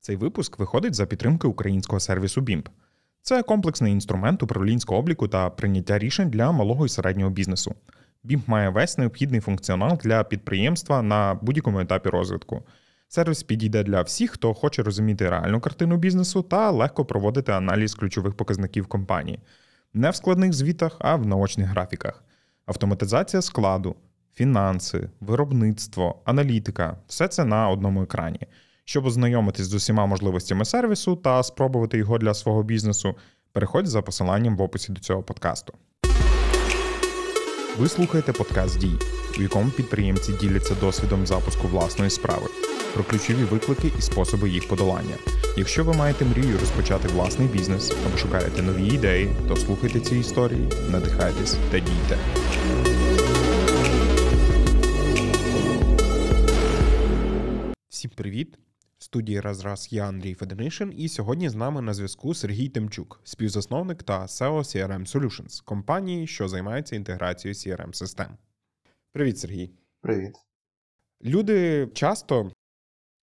Цей випуск виходить за підтримки українського сервісу BIMP. Це комплексний інструмент управлінського обліку та прийняття рішень для малого і середнього бізнесу. BIMP має весь необхідний функціонал для підприємства на будь-якому етапі розвитку. Сервіс підійде для всіх, хто хоче розуміти реальну картину бізнесу та легко проводити аналіз ключових показників компанії. Не в складних звітах, а в наочних графіках. Автоматизація складу, фінанси, виробництво, аналітика все це на одному екрані. Щоб ознайомитись з усіма можливостями сервісу та спробувати його для свого бізнесу, переходь за посиланням в описі до цього подкасту. Ви слухаєте подкаст Дій, у якому підприємці діляться досвідом запуску власної справи, про ключові виклики і способи їх подолання. Якщо ви маєте мрію розпочати власний бізнес або шукаєте нові ідеї, то слухайте ці історії, надихайтесь та дійте. Всім привіт! Студії Разраз я Андрій Феденишин, і сьогодні з нами на зв'язку Сергій Тимчук, співзасновник та SEO CRM Solutions, компанії, що займається інтеграцією crm систем. Привіт, Сергій. Привіт. Люди часто,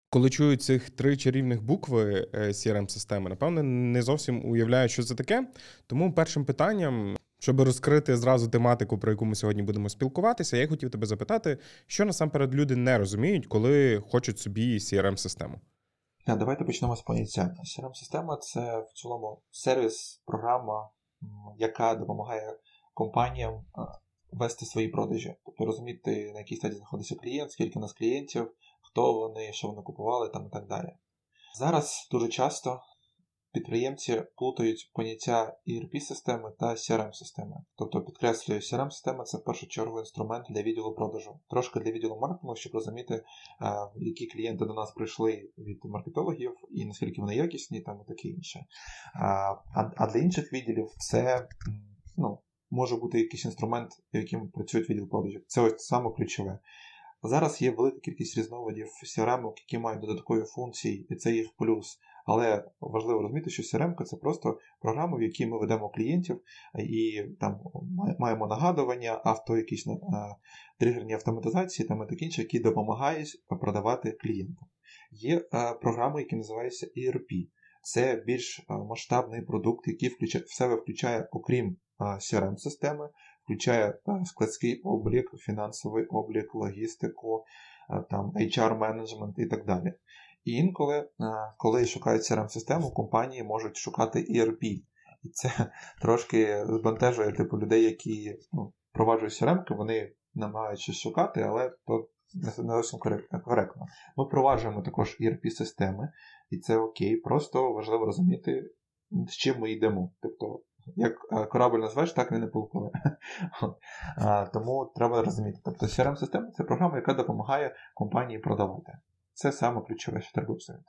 коли чують цих три чарівних букви crm системи напевно, не зовсім уявляють, що це таке. Тому першим питанням. Щоб розкрити зразу тематику, про яку ми сьогодні будемо спілкуватися, я хотів тебе запитати, що насамперед люди не розуміють, коли хочуть собі crm систему Давайте почнемо з поняття. crm система це в цілому сервіс, програма, яка допомагає компаніям вести свої продажі, тобто розуміти, на якій стадії знаходиться клієнт, скільки у нас клієнтів, хто вони, що вони купували там і так далі. Зараз дуже часто підприємці плутають поняття ERP-системи та CRM-системи. Тобто, підкреслюю, CRM-система це в першу чергу інструмент для відділу продажу, трошки для відділу маркетингу, щоб розуміти, які клієнти до нас прийшли від маркетологів і наскільки вони якісні, там і таке інше. А для інших відділів це ну, може бути якийсь інструмент, яким працює відділ продажів. Це ось саме ключове. Зараз є велика кількість різновидів CRM, які мають додаткові функції, і це їх плюс. Але важливо розуміти, що CRM це просто програма, в якій ми ведемо клієнтів і там маємо нагадування, авто, якісь тригерні автоматизації там і таке інше, які допомагають продавати клієнтам. Є програми, які називаються ERP. Це більш масштабний продукт, який включає, в себе включає, окрім CRM-системи, включає складський облік, фінансовий облік, логістику, там HR-менеджмент і так далі. І інколи, коли шукають crm систему компанії можуть шукати ERP. І це трошки збентежує типу людей, які ну, впроваджують crm вони намагаються шукати, але то не зовсім коректно. Ми впроваджуємо також ERP-системи, і це окей, просто важливо розуміти, з чим ми йдемо. Тобто, як корабль назвеш, так він не полупливе. Тому треба розуміти. Тобто CRM-система це програма, яка допомагає компанії продавати. Це саме ключове, що треба обсудити.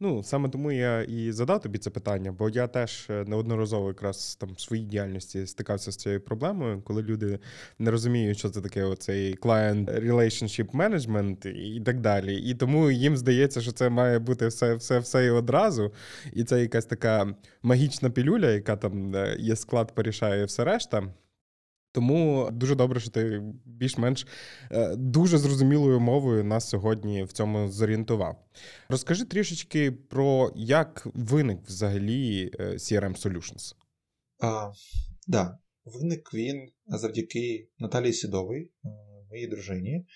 Ну, саме тому я і задав тобі це питання, бо я теж е, неодноразово якраз там в своїй діяльності стикався з цією проблемою, коли люди не розуміють, що це таке оцей client relationship management і так далі. І тому їм здається, що це має бути все все, все і одразу. І це якась така магічна пілюля, яка там е, є склад, порішає все решта. Тому дуже добре, що ти більш-менш е, дуже зрозумілою мовою нас сьогодні в цьому зорієнтував. Розкажи трішечки про як виник взагалі е, CRM Solutions. Так, да. Виник він завдяки Наталії Сідовій, е, моїй дружині.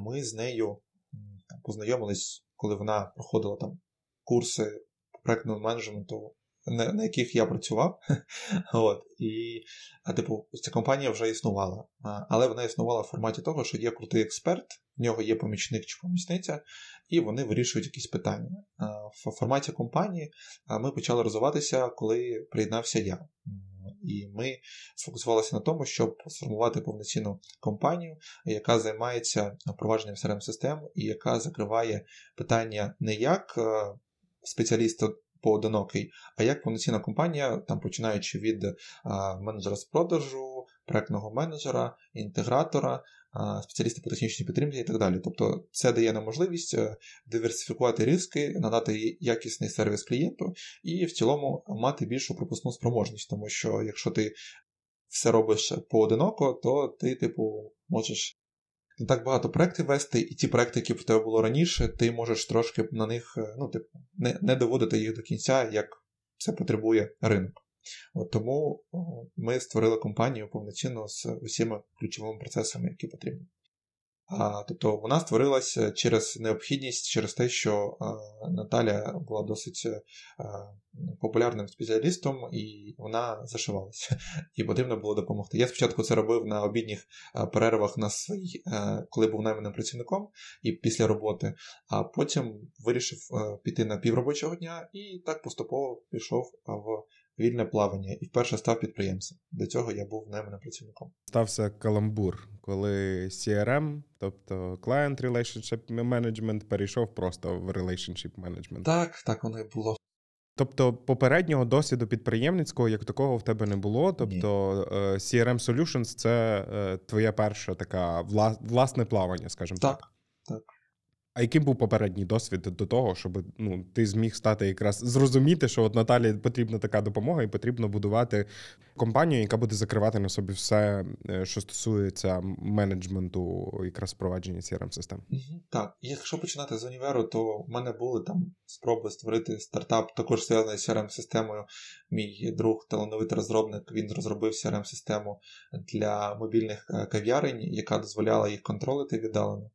Ми з нею познайомились, коли вона проходила там курси по проектному менеджменту на на яких я працював. От, І, а, типу, ця компанія вже існувала. Але вона існувала в форматі того, що є крутий експерт, в нього є помічник чи помічниця, і вони вирішують якісь питання. В форматі компанії ми почали розвиватися, коли приєднався я. І ми сфокусувалися на тому, щоб сформувати повноцінну компанію, яка займається впровадженням crm систем і яка закриває питання не як спеціаліста поодинокий, а як повноцінна компанія, там починаючи від а, менеджера з продажу, проектного менеджера, інтегратора, а, спеціаліста по технічній підтримці і так далі. Тобто це дає нам можливість е, диверсифікувати риски, надати якісний сервіс клієнту і в цілому мати більшу пропускну спроможність, тому що якщо ти все робиш поодиноко, то ти, типу, можеш не так багато проєктів вести, і ті проекти, які в тебе було раніше, ти можеш трошки на них ну, типу, не, не доводити їх до кінця, як це потребує ринок. От Тому ми створили компанію повноцінно з усіма ключовими процесами, які потрібні. Тобто вона створилася через необхідність, через те, що Наталя була досить популярним спеціалістом, і вона зашивалася, і потрібно було допомогти. Я спочатку це робив на обідніх перервах на своїй, коли був найманим працівником і після роботи, а потім вирішив піти на півробочого дня і так поступово пішов в вільне плавання і вперше став підприємцем. До цього я був найманим працівником. Стався каламбур, коли CRM, тобто Client Relationship Management, перейшов просто в Relationship Management. Так, так воно і було. Тобто попереднього досвіду підприємницького як такого в тебе не було. Тобто Ні. Е, CRM Solutions це е, твоя перша така власне плавання, скажімо. Так, так. А яким був попередній досвід до того, щоб ну ти зміг стати якраз зрозуміти, що от Наталі потрібна така допомога, і потрібно будувати компанію, яка буде закривати на собі все, е, що стосується менеджменту, якраз впровадження crm систем? Так, якщо починати з універу, то в мене були там спроби створити стартап, також зв'язаний з crm системою. Мій друг, талановитий розробник, він розробив crm систему для мобільних е, кав'ярень, яка дозволяла їх контролити віддалено.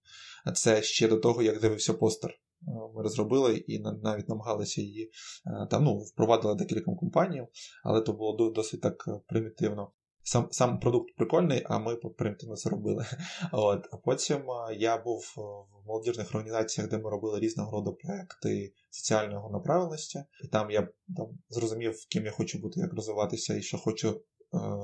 Це ще до того, як з'явився постер. Е, ми розробили і навіть намагалися її е, там ну, впровадили декілька компаній, але то було досить так е, примітивно. Сам сам продукт прикольний, а ми примітивно це робили. От. А потім я був в молодіжних організаціях, де ми робили різного роду проекти соціального направленості. І там я там зрозумів, ким я хочу бути, як розвиватися і що хочу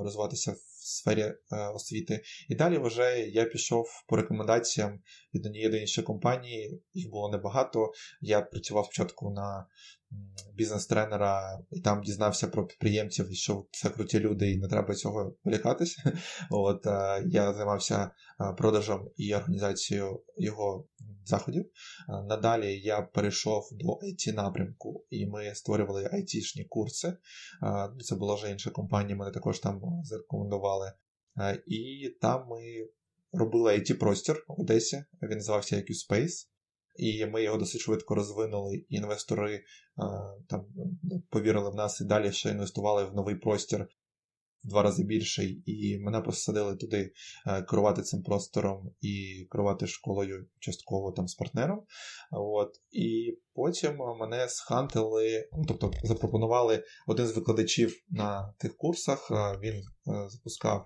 розвиватися в сфері е, освіти. І далі вже я пішов по рекомендаціям від однієї до іншої компанії, їх було небагато. Я працював спочатку на бізнес-тренера і там дізнався про підприємців, і що це круті люди, і не треба цього полякатися. От е, я займався е, продажем і організацією його заходів. Надалі я перейшов до it напрямку, і ми створювали IT-шні курси. Це була вже інша компанія, мене також там зарекомендували. Е, і там ми робили it простір в Одесі, він називався IQ Space. І ми його досить швидко розвинули, інвестори е, там повірили в нас і далі ще інвестували в новий простір в два рази більший, і мене посадили туди е, керувати цим простором і керувати школою частково там з партнером. От. І потім мене схантили, ну, тобто запропонували один з викладачів на тих курсах. Е, він е, запускав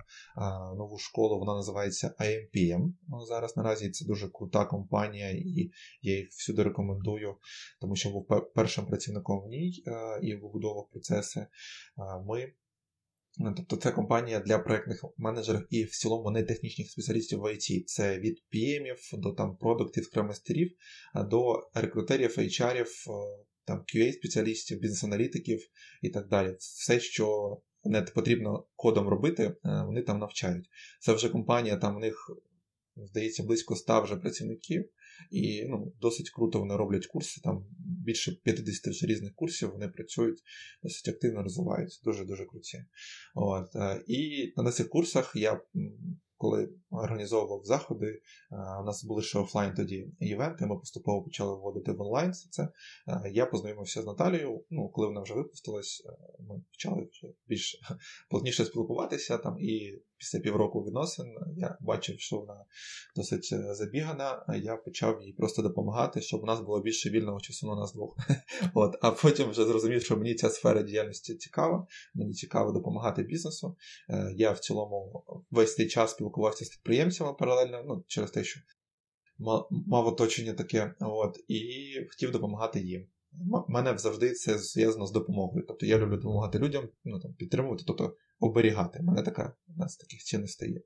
нову школу, вона називається IMPM. Зараз наразі це дуже крута компанія, і я їх всюди рекомендую, тому що був першим працівником в ній і вибудовував процеси. Ми тобто це компанія для проєктних менеджерів і в цілому не технічних спеціалістів в IT. Це від PM до там продуктів, скрамастерів, до рекрутерів, HR, там QA-спеціалістів, бізнес-аналітиків і так далі. Все, що не потрібно кодом робити, е, вони там навчають. Це вже компанія, там у них, здається, близько 100 вже працівників. І ну, досить круто вони роблять курси. Там більше 50 вже різних курсів, вони працюють, досить активно розвиваються, дуже-дуже круті. От. Е, і на цих курсах я коли організовував заходи, е, у нас були ще офлайн тоді івенти, ми поступово почали вводити в онлайн. це. Е, я познайомився з Наталією. Ну, коли вона вже випустилась, е, ми почали більш плотніше спілкуватися там. І після півроку відносин я бачив, що вона досить забігана. Я почав їй просто допомагати, щоб у нас було більше вільного часу на нас двох. От, А потім вже зрозумів, що мені ця сфера діяльності цікава, мені цікаво допомагати бізнесу. Я в цілому весь цей час спілкувався з підприємцями паралельно, ну, через те, що мав оточення таке, от, і хотів допомагати їм. У мене завжди це зв'язано з допомогою. Тобто я люблю допомагати людям, ну там підтримувати, тобто оберігати. У мене така у нас таких чинностей є.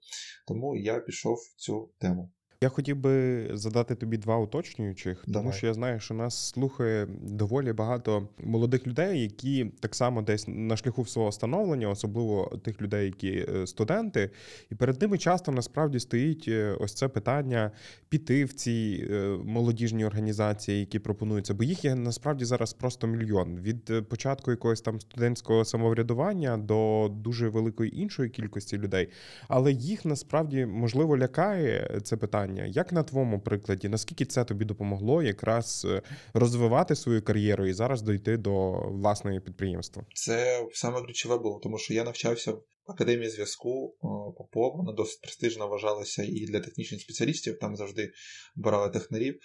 Тому я пішов в цю тему. Я хотів би задати тобі два уточнюючих, тому що я знаю, що нас слухає доволі багато молодих людей, які так само десь на шляху свого становлення, особливо тих людей, які е, студенти, і перед ними часто насправді стоїть е, ось це питання піти в ці е, молодіжні організації, які пропонуються, бо їх є насправді зараз просто мільйон. Від початку якогось там студентського самоврядування до дуже великої іншої кількості людей, але їх насправді можливо лякає це питання питання: як на твоєму прикладі, наскільки це тобі допомогло якраз е, розвивати свою кар'єру і зараз дойти до власної підприємства? Це саме ключове було, тому що я навчався в академії зв'язку ПОПО, вона досить престижно вважалася і для технічних спеціалістів, там завжди брали технарів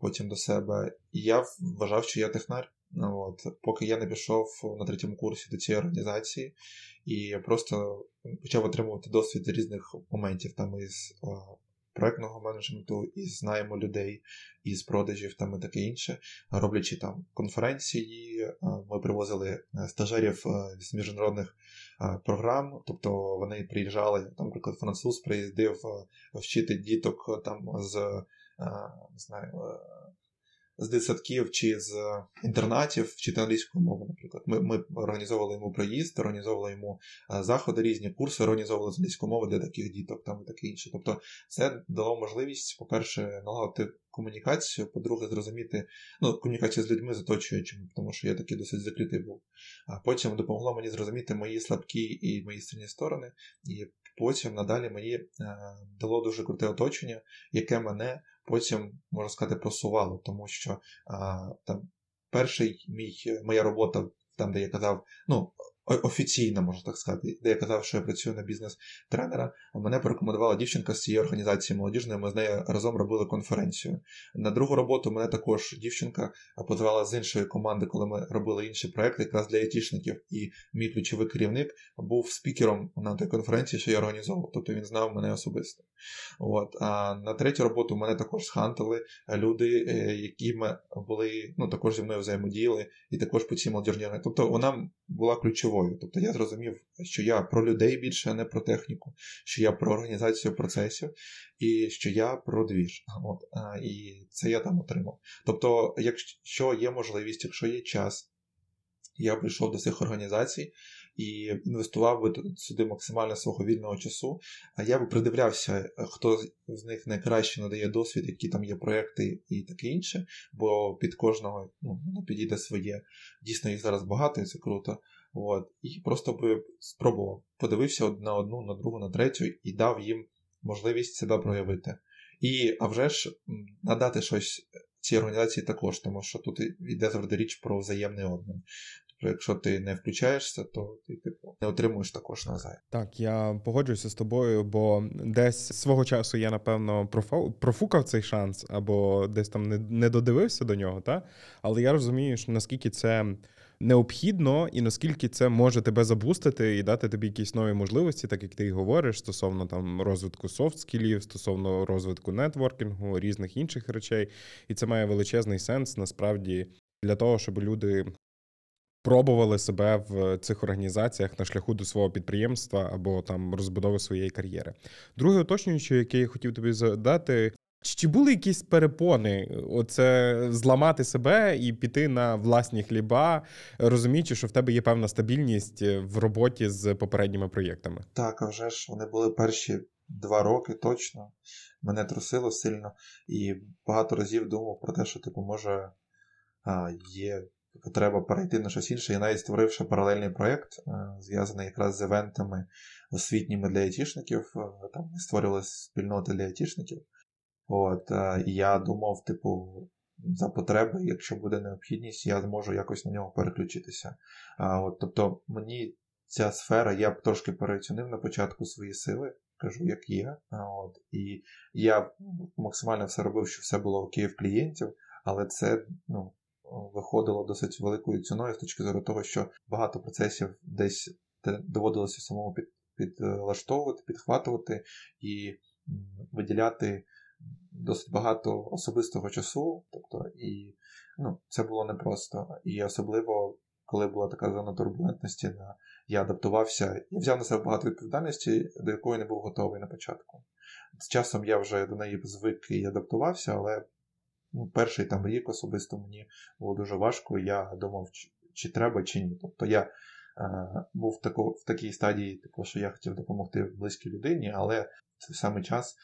потім до себе. Я вважав, що я технар. Ну, от, Поки я не пішов на третьому курсі до цієї організації, і я просто почав отримувати досвід різних моментів там із проектного менеджменту, і найму людей, із продажів там і таке інше. Роблячи там конференції, ми привозили е, стажерів е, з міжнародних програм, тобто вони приїжджали, там, наприклад, француз приїздив е, вчити діток там з не знаю з дитсадків чи з інтернатів вчити англійську мову, наприклад. Ми ми організовували йому проїзд, організовували йому е, заходи, різні курси, організовували з англійської мови для таких діток там і таке інше. Тобто, це дало можливість, по-перше, налагодити комунікацію, по-друге, зрозуміти ну, комунікацію з людьми з оточуючими, тому що я такий досить закритий був. А потім допомогло мені зрозуміти мої слабкі і мої сильні сторони. І потім надалі мені е, дало дуже круте оточення, яке мене потім, можна сказати, просувало, тому що а, там перший мій моя робота, там, де я казав, ну, офіційно, можна так сказати, де я казав, що я працюю на бізнес-тренера. Мене порекомендувала дівчинка з цієї організації молодіжної. Ми з нею разом робили конференцію. На другу роботу мене також дівчинка позвала з іншої команди, коли ми робили інші проекти, якраз для айтішників. І мій ключовий керівник був спікером на той конференції, що я організовував. Тобто він знав мене особисто. От. А на третю роботу мене також схантили люди, е, які були ну, також зі мною взаємодіяли, і також по цій молодіжній. Тобто вона була ключовою. Тобто я зрозумів, що я про людей більше, а не про техніку, що я про організацію процесів і що я про двіж. От, І це я там отримав. Тобто, якщо є можливість, якщо є час, я прийшов до цих організацій і інвестував би сюди максимально свого вільного часу. А я би придивлявся, хто з них найкраще надає досвід, які там є проекти і таке інше, бо під кожного ну, підійде своє. Дійсно, їх зараз багато, і це круто. От, І просто би спробував. Подивився на одну, на другу, на третю і дав їм можливість себе проявити. І а вже ж надати щось цій організації також, тому що тут йде завжди річ про взаємний обмін. Тобто, якщо ти не включаєшся, то ти типу не отримуєш також назад. Так, я погоджуюся з тобою, бо десь свого часу я напевно профукав цей шанс, або десь там не не додивився до нього, та? але я розумію, що наскільки це необхідно, і наскільки це може тебе забустити і дати тобі якісь нові можливості, так як ти говориш, стосовно там розвитку софт-скілів, стосовно розвитку нетворкінгу, різних інших речей. І це має величезний сенс насправді для того, щоб люди. Пробували себе в цих організаціях на шляху до свого підприємства або там розбудови своєї кар'єри. Друге уточнююче, яке я хотів тобі задати, чи були якісь перепони? Оце зламати себе і піти на власні хліба, розуміючи, що в тебе є певна стабільність в роботі з попередніми проєктами? Так, а вже ж вони були перші два роки точно. Мене трусило сильно, і багато разів думав про те, що типу, може є. Треба перейти на щось інше. Я навіть створив ще паралельний проєкт, зв'язаний якраз з івентами освітніми для айтішників. Там створювалися спільноти для айтішників. От, е, І я думав, типу, за потреби, якщо буде необхідність, я зможу якось на нього переключитися. От, Тобто мені ця сфера, я б трошки переоцінив на початку свої сили, кажу, як є. От, І я максимально все робив, щоб все було окей в клієнтів, але це ну, виходило досить великою ціною з точки зору того, що багато процесів десь доводилося самому під, підлаштовувати, підхватувати і виділяти досить багато особистого часу, тобто, і ну, це було непросто. І особливо, коли була така зона турбулентності, я адаптувався і взяв на себе багато відповідальності, до якої не був готовий на початку. З часом я вже до неї звик і адаптувався, але ну, перший там рік особисто мені було дуже важко, я думав, чи, чи треба, чи ні. Тобто я був в, таку, в такій стадії, типу, що я хотів допомогти близькій людині, але в той самий час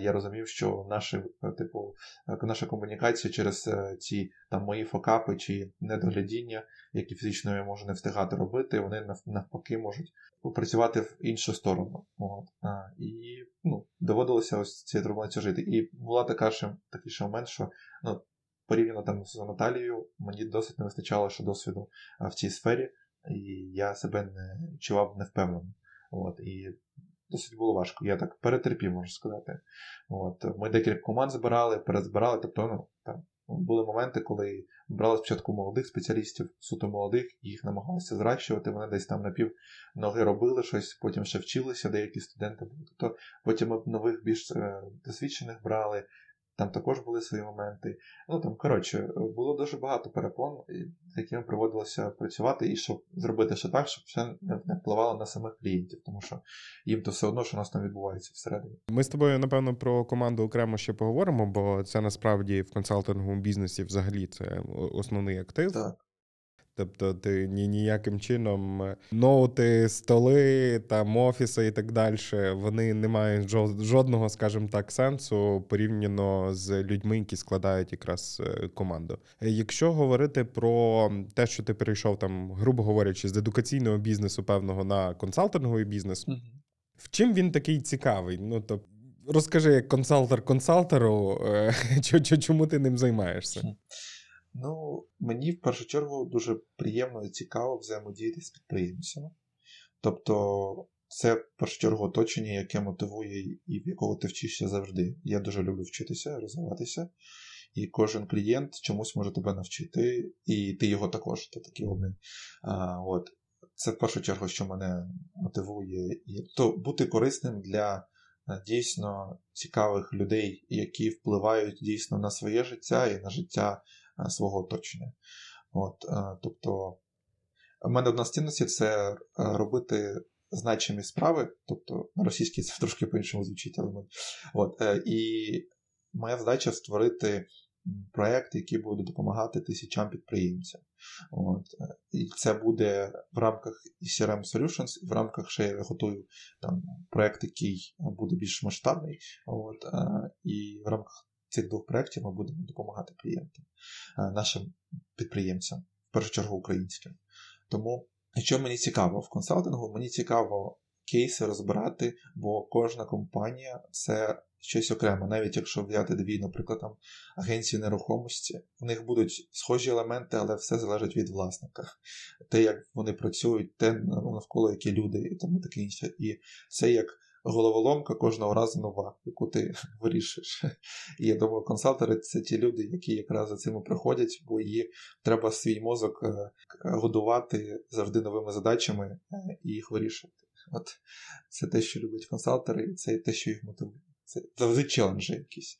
я розумів, що наші, е, типу, е, наша комунікація через е, ці там мої фокапи чи недоглядіння, які фізично я можу не встигати робити, вони навпаки можуть працювати в іншу сторону. От. І ну, доводилося ось цією турбуленцію жити. І була така ще такий ще момент, що ну, порівняно там з Наталією, мені досить не вистачало ще досвіду в цій сфері, і я себе не відчував невпевнено. От, І досить було важко. Я так перетерпів, можу сказати. От, Ми декілька команд збирали, перезбирали. Тобто, ну, там були моменти, коли брали спочатку молодих спеціалістів, суто молодих, їх намагалися зращувати. Вони десь там на пів ноги робили щось, потім ще вчилися, деякі студенти були. Тобто потім ми нових більш е, досвідчених брали. Там також були свої моменти. Ну там, коротше, було дуже багато перепон, з якими приводилося працювати, і щоб зробити ще так, щоб все не впливало на самих клієнтів, тому що їм то все одно, що у нас там відбувається всередині. Ми з тобою, напевно, про команду окремо ще поговоримо, бо це насправді в консалтинговому бізнесі взагалі це основний актив. Так. Тобто ти ні, ніяким чином е, ноути, столи, там офіси і так далі, вони не мають жодного, скажімо так, сенсу порівняно з людьми, які складають якраз е, команду. Е, якщо говорити про те, що ти перейшов там, грубо говорячи, з едукаційного бізнесу певного на консалтинговий бізнес, mm в чим він такий цікавий? Ну тобто. Розкажи, як консалтер консалтеру, чому ти ним займаєшся? Ну, мені в першу чергу дуже приємно і цікаво взаємодіяти з підприємцями. Тобто, це в першу чергу оточення, яке мотивує і в якого ти вчишся завжди. Я дуже люблю вчитися, розвиватися. І кожен клієнт чомусь може тебе навчити, і ти його також, це такий обмін. А, от. Це в першу чергу, що мене мотивує, і то бути корисним для е, дійсно цікавих людей, які впливають дійсно на своє життя і на життя свого оточення. От, е, Тобто, в мене одна з цінностей це е, робити значимі справи, тобто на російській це трошки по-іншому звучить, але. От, І моя задача створити проєкт, який буде допомагати тисячам підприємців. От. І це буде в рамках CRM Solutions, і в рамках ще я готую там проєкт, який буде більш масштабний. От, І в рамках цих двох проєктів ми будемо допомагати клієнтам, е, нашим підприємцям, в першу чергу українським. Тому, що мені цікаво в консалтингу, мені цікаво кейси розбирати, бо кожна компанія це щось окреме. Навіть якщо взяти дві, наприклад, там агенції нерухомості, в них будуть схожі елементи, але все залежить від власника. Те, як вони працюють, те навколо які люди і тому таке інше. І це як головоломка кожного разу нова, яку ти вирішиш. І я думаю, консалтери це ті люди, які якраз за цим приходять, бо її треба свій мозок е, годувати завжди новими задачами е, і їх вирішувати. От це те, що люблять консалтери, і це те, що їх мотивує. Це завжди челенджі якісь.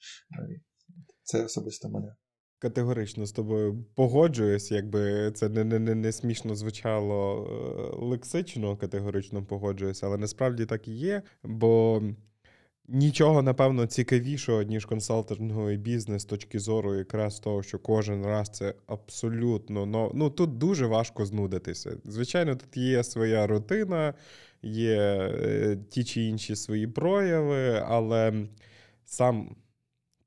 Це особисто мене. Категорично з тобою погоджуюсь, якби це не не, не, не смішно звучало е, лексично, категорично погоджуюсь, але насправді так і є. Бо нічого, напевно, цікавішого, ніж консалтинговий бізнес з точки зору якраз того, що кожен раз це абсолютно ну, ну тут дуже важко знудитися. Звичайно, тут є своя рутина, є е, ті чи інші свої прояви, але сам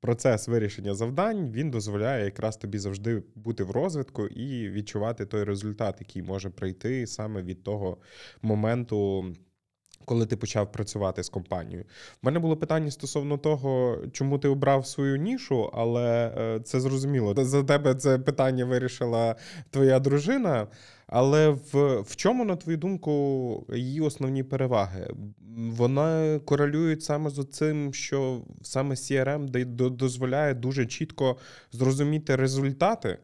процес вирішення завдань він дозволяє якраз тобі завжди бути в розвитку і відчувати той результат, який може прийти саме від того моменту. Коли ти почав працювати з компанією, У мене було питання стосовно того, чому ти обрав свою нішу, але е, це зрозуміло. За тебе це питання вирішила твоя дружина. Але в в чому, на твою думку, її основні переваги? Вона корелює саме з цим, що саме CRM дозволяє дуже чітко зрозуміти результати.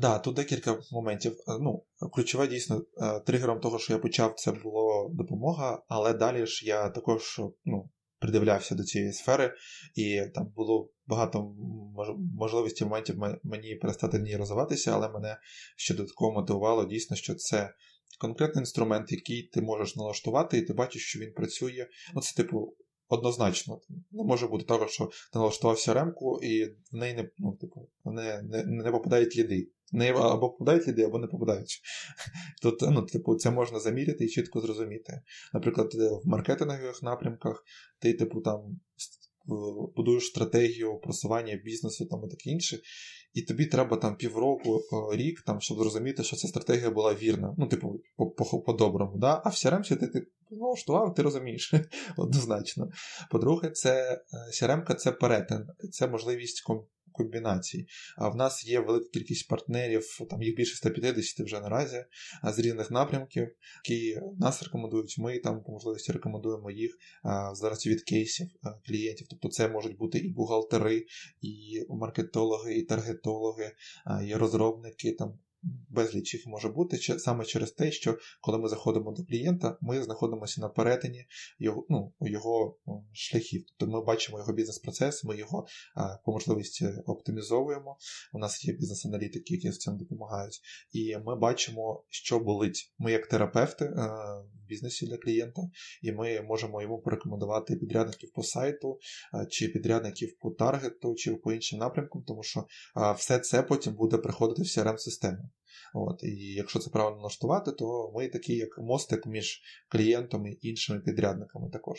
Да, тут декілька моментів. Е, ну, Ключове дійсно е, тригером того, що я почав, це була допомога, але далі ж я також ну, придивлявся до цієї сфери, і там було багато можливостей моментів мені перестати в ній розвиватися, але мене ще додатково мотивувало дійсно, що це конкретний інструмент, який ти можеш налаштувати, і ти бачиш, що він працює. Ну, це, типу, однозначно. Не може бути того, що ти налаштував CRM-ку і в неї не ну, типу, не, не, не попадають ліди. Не або попадають ліди, або не попадають. Тут ну, типу, це можна заміряти і чітко зрозуміти. Наприклад, в маркетингових напрямках ти, типу, там будуєш стратегію просування бізнесу там і таке інше, і тобі треба там півроку, рік, там, щоб зрозуміти, що ця стратегія була вірна. Ну, типу, по-доброму. Да? А в CRM ти, ти налаштував, ти розумієш однозначно. По-друге, це CRM це перетин, це можливість комбінацій. А в нас є велика кількість партнерів, там їх більше 150 вже наразі, з різних напрямків, які нас рекомендують. Ми там по можливості рекомендуємо їх зараз від кейсів клієнтів. Тобто це можуть бути і бухгалтери, і маркетологи, і таргетологи, і розробники там безліч їх може бути саме через те, що коли ми заходимо до клієнта, ми знаходимося на перетині його ну, його шляхів. Тобто ми бачимо його бізнес-процес, ми його по можливості оптимізовуємо. У нас є бізнес-аналітики, які з цим допомагають, і ми бачимо, що болить. Ми, як терапевти в бізнесі для клієнта, і ми можемо йому порекомендувати підрядників по сайту, чи підрядників по таргету, чи по іншим напрямкам, тому що все це потім буде приходити в crm систему От, І якщо це правильно налаштувати, то ми такі, як мостик між клієнтом і іншими підрядниками також.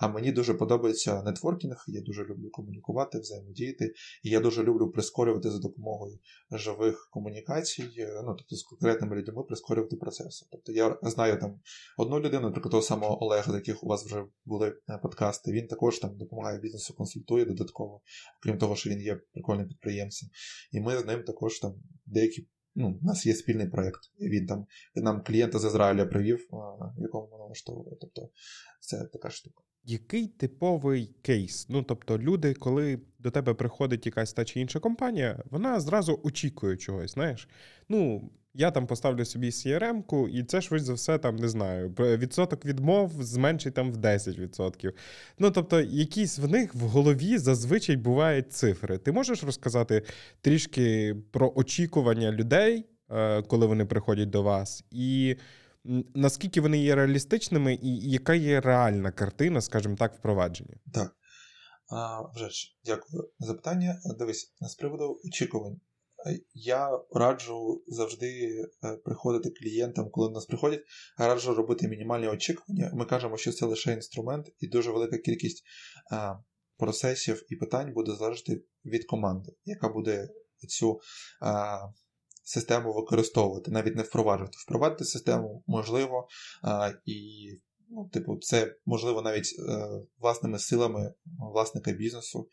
А мені дуже подобається нетворкінг, я дуже люблю комунікувати, взаємодіяти, і я дуже люблю прискорювати за допомогою живих комунікацій, ну тобто з конкретними людьми прискорювати процеси. Тобто я знаю там одну людину, наприклад, того самого Олега, з яких у вас вже були е, подкасти, він також там допомагає бізнесу, консультує додатково, крім того, що він є прикольним підприємцем. І ми з ним також там деякі ну, у нас є спільний проєкт. Він там нам клієнта з Ізраїля привів, якому ми налаштовували. Тобто це така штука. Який типовий кейс? Ну тобто, люди, коли до тебе приходить якась та чи інша компанія, вона зразу очікує чогось. Знаєш, ну я там поставлю собі CRM-ку, і це швидше за все, там не знаю, відсоток відмов зменшить там в 10%. Ну тобто, якісь в них в голові зазвичай бувають цифри. Ти можеш розказати трішки про очікування людей, е, коли вони приходять до вас, і наскільки вони є реалістичними, і яка є реальна картина, скажімо так, впровадження? Так. А, Вже ж, дякую за запитання. Дивись, з приводу очікувань. Я раджу завжди е, приходити клієнтам, коли до нас приходять, раджу робити мінімальні очікування. Ми кажемо, що це лише інструмент, і дуже велика кількість процесів і питань буде залежати від команди, яка буде цю систему використовувати, навіть не впроваджувати. Впровадити систему можливо, і ну, типу, це можливо навіть е, власними силами власника бізнесу.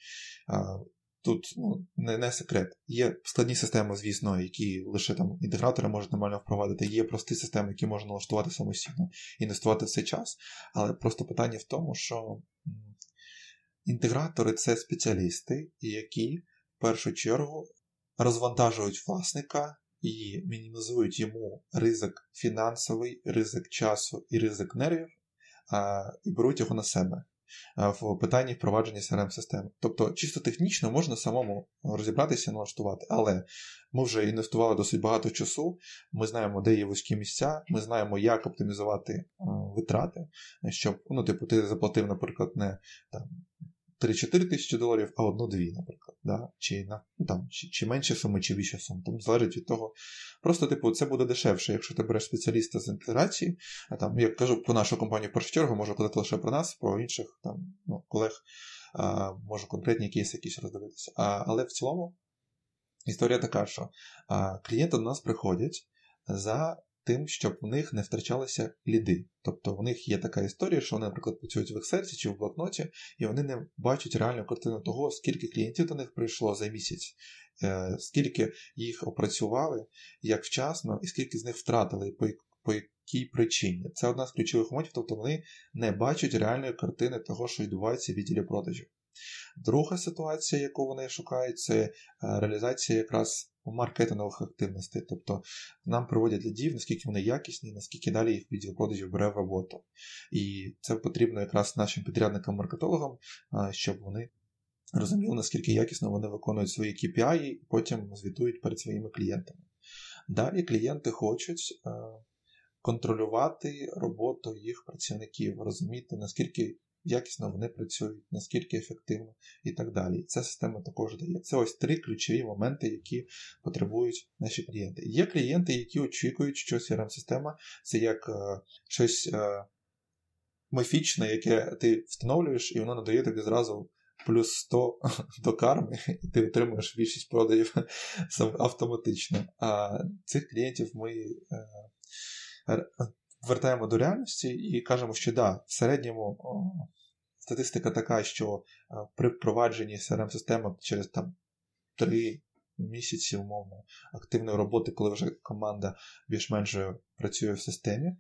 Тут ну, не не секрет. Є складні системи, звісно, які лише там інтегратори можуть нормально впровадити. Є прості системи, які можна налаштувати самостійно інвестувати в цей час. Але просто питання в тому, що інтегратори це спеціалісти, які в першу чергу розвантажують власника і мінімізують йому ризик фінансовий, ризик часу і ризик нервів, і беруть його на себе. Е, в питанні впровадження crm системи Тобто, чисто технічно можна самому розібратися і налаштувати, але ми вже інвестували досить багато часу, ми знаємо, де є вузькі місця, ми знаємо, як оптимізувати е, витрати, щоб ну, типу, ти заплатив, наприклад, не там 3-4 тисячі доларів, а одну-дві, наприклад. Да? Чи ну, там, чи, чи менше суми, чи більше сум. Там залежить від того. Просто, типу, це буде дешевше, якщо ти береш спеціаліста з інтеграції. А там, Я кажу про нашу компанію в першу чергу, можу казати лише про нас, про інших там, ну, колег, а, можу конкретні кейси якісь роздивитися. А, Але в цілому історія така, що а, клієнти до нас приходять за тим, щоб в них не втрачалися ліди. Тобто в них є така історія, що вони, наприклад, працюють в Excel чи в блокноті, і вони не бачать реальну картину того, скільки клієнтів до них прийшло за місяць, е, скільки їх опрацювали, як вчасно, і скільки з них втратили, по, по якій причині. Це одна з ключових моментів, тобто вони не бачать реальної картини того, що відбувається в відділі продажів. Друга ситуація, яку вони шукають, це е, реалізація якраз маркетингових активностей. Тобто нам проводять лідів, наскільки вони якісні, наскільки далі їх відділ продажів бере в роботу. І це потрібно якраз нашим підрядникам-маркетологам, щоб вони розуміли, наскільки якісно вони виконують свої KPI і потім звітують перед своїми клієнтами. Далі клієнти хочуть. Контролювати роботу їх працівників, розуміти, наскільки якісно вони працюють, наскільки ефективно і так далі. Ця система також дає. Це ось три ключові моменти, які потребують наші клієнти. Є клієнти, які очікують, що crm система це як е, щось е, міфічне, яке ти встановлюєш, і воно надає тобі зразу. Плюс 100 до карми, і ти отримуєш більшість продажів автоматично. А цих клієнтів ми е, вертаємо до реальності і кажемо, що да, в середньому статистика така, що е, при впровадженні crm системи через там 3 місяці умовно активної роботи, коли вже команда більш-менш працює в системі,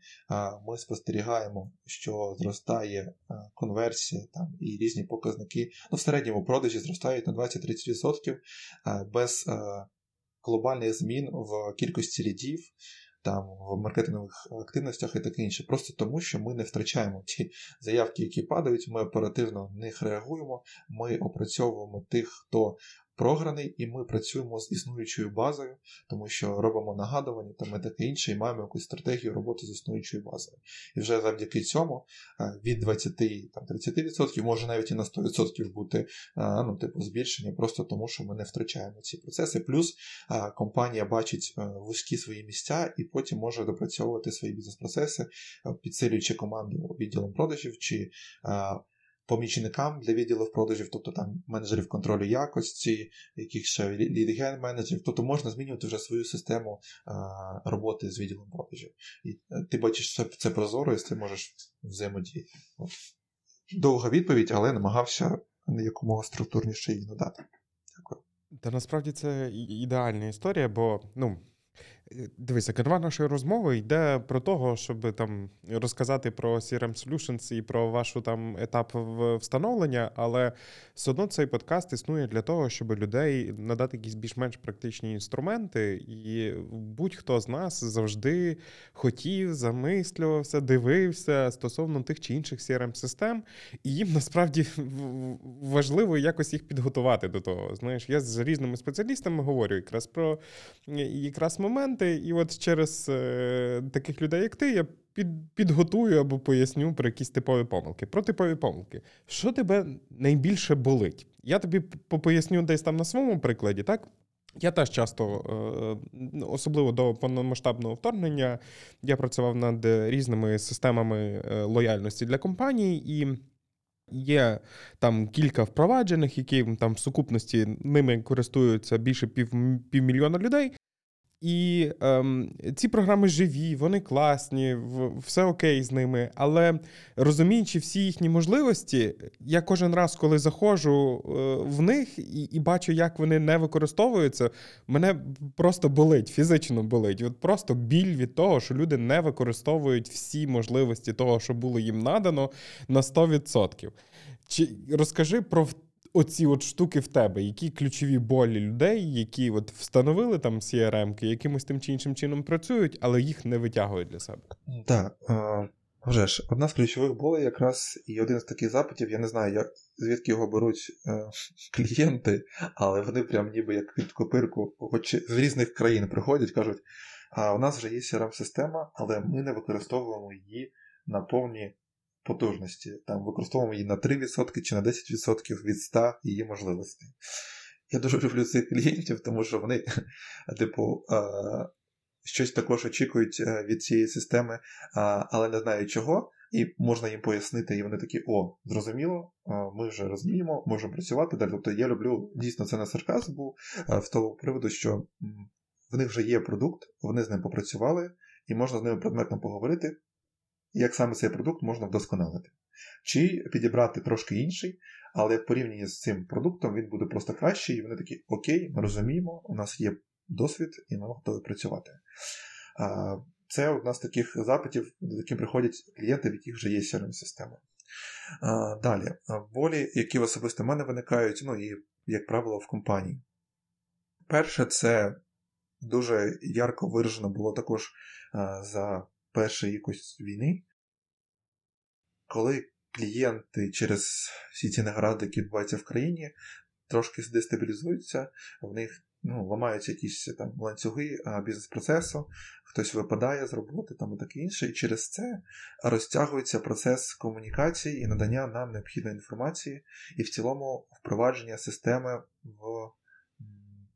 ми спостерігаємо, що зростає е, конверсія там і різні показники. Ну, в середньому продажі зростають на 20-30% е, без глобальних змін в кількості лідів там в маркетингових активностях і таке інше. Просто тому, що ми не втрачаємо ті заявки, які падають, ми оперативно на них реагуємо, ми опрацьовуємо тих, хто програний, і ми працюємо з існуючою базою, тому що робимо нагадування там і таке інше, і маємо якусь стратегію роботи з існуючою базою. І вже завдяки цьому е, від 20-30%, може навіть і на 100% бути е, ну, типу, збільшення, просто тому, що ми не втрачаємо ці процеси. Плюс е, компанія бачить вузькі свої місця і потім може допрацьовувати свої бізнес-процеси, підсилюючи команду відділом продажів чи помічникам для відділів продажів, тобто там менеджерів контролю якості, яких ще лідген менеджерів, тобто можна змінювати вже свою систему роботи з відділом продажів. І е, ти бачиш це, це прозоро, і ти можеш взаємодіяти. Довга відповідь, але намагався якомога структурніше її надати. Дякую. Та насправді це ідеальна історія, бо ну. Дивися, канва нашої розмови йде про того, щоб там розказати про CRM Solutions і про вашу там етап встановлення, але все одно цей подкаст існує для того, щоб людей надати якісь більш-менш практичні інструменти, і будь-хто з нас завжди хотів, замислювався, дивився стосовно тих чи інших crm систем і їм насправді важливо якось їх підготувати до того. Знаєш, я з різними спеціалістами говорю якраз про якраз моменти моменти, і от через е, таких людей, як ти, я під, підготую або поясню про якісь типові помилки. Про типові помилки. Що тебе найбільше болить? Я тобі поясню десь там на своєму прикладі, так? Я теж часто, е, особливо до повномасштабного вторгнення, я працював над різними системами е, лояльності для компаній, і є там кілька впроваджених, які там в сукупності ними користуються більше пів, півмільйона людей. І ем, ці програми живі, вони класні, все окей з ними. Але розуміючи всі їхні можливості, я кожен раз, коли заходжу е, в них і і бачу, як вони не використовуються, мене просто болить, фізично болить. От Просто біль від того, що люди не використовують всі можливості того, що було їм надано на 100%. Чи розкажи про оці от штуки в тебе, які ключові болі людей, які от встановили там CRM-ки, якимось тим чи іншим чином працюють, але їх не витягують для себе. Так. Е, вже ж, одна з ключових болей якраз і один з таких запитів, я не знаю, як, звідки його беруть е, клієнти, але вони прям ніби як під копирку, хоч з різних країн приходять, кажуть, а у нас вже є CRM-система, але ми не використовуємо її на повні потужності. Там використовуємо її на 3% чи на 10% від 100 її можливостей. Я дуже люблю цих клієнтів, тому що вони, типу, щось також очікують е, від цієї системи, але не знають чого. І можна їм пояснити, і вони такі: о, зрозуміло, ми вже розуміємо, можемо працювати далі. Тобто я люблю дійсно це не сарказм був в того приводу, що в них вже є продукт, вони з ним попрацювали, і можна з ними предметно поговорити, як саме цей продукт можна вдосконалити. Чи підібрати трошки інший, але в порівнянні з цим продуктом він буде просто кращий, і вони такі: Окей, ми розуміємо, у нас є досвід, і ми готові працювати. Це одна з таких запитів, до яких приходять клієнти, в яких вже є crm система Далі, болі, які особисто в мене виникають, ну і, як правило, в компанії. Перше, це дуже ярко виражено було також за першої якоїсь війни, коли клієнти через всі ці награди, які відбуваються в країні, трошки дестабілізуються, в них ну, ламаються якісь там ланцюги бізнес-процесу, хтось випадає з роботи там і таке інше, і через це розтягується процес комунікації і надання нам необхідної інформації, і в цілому впровадження системи в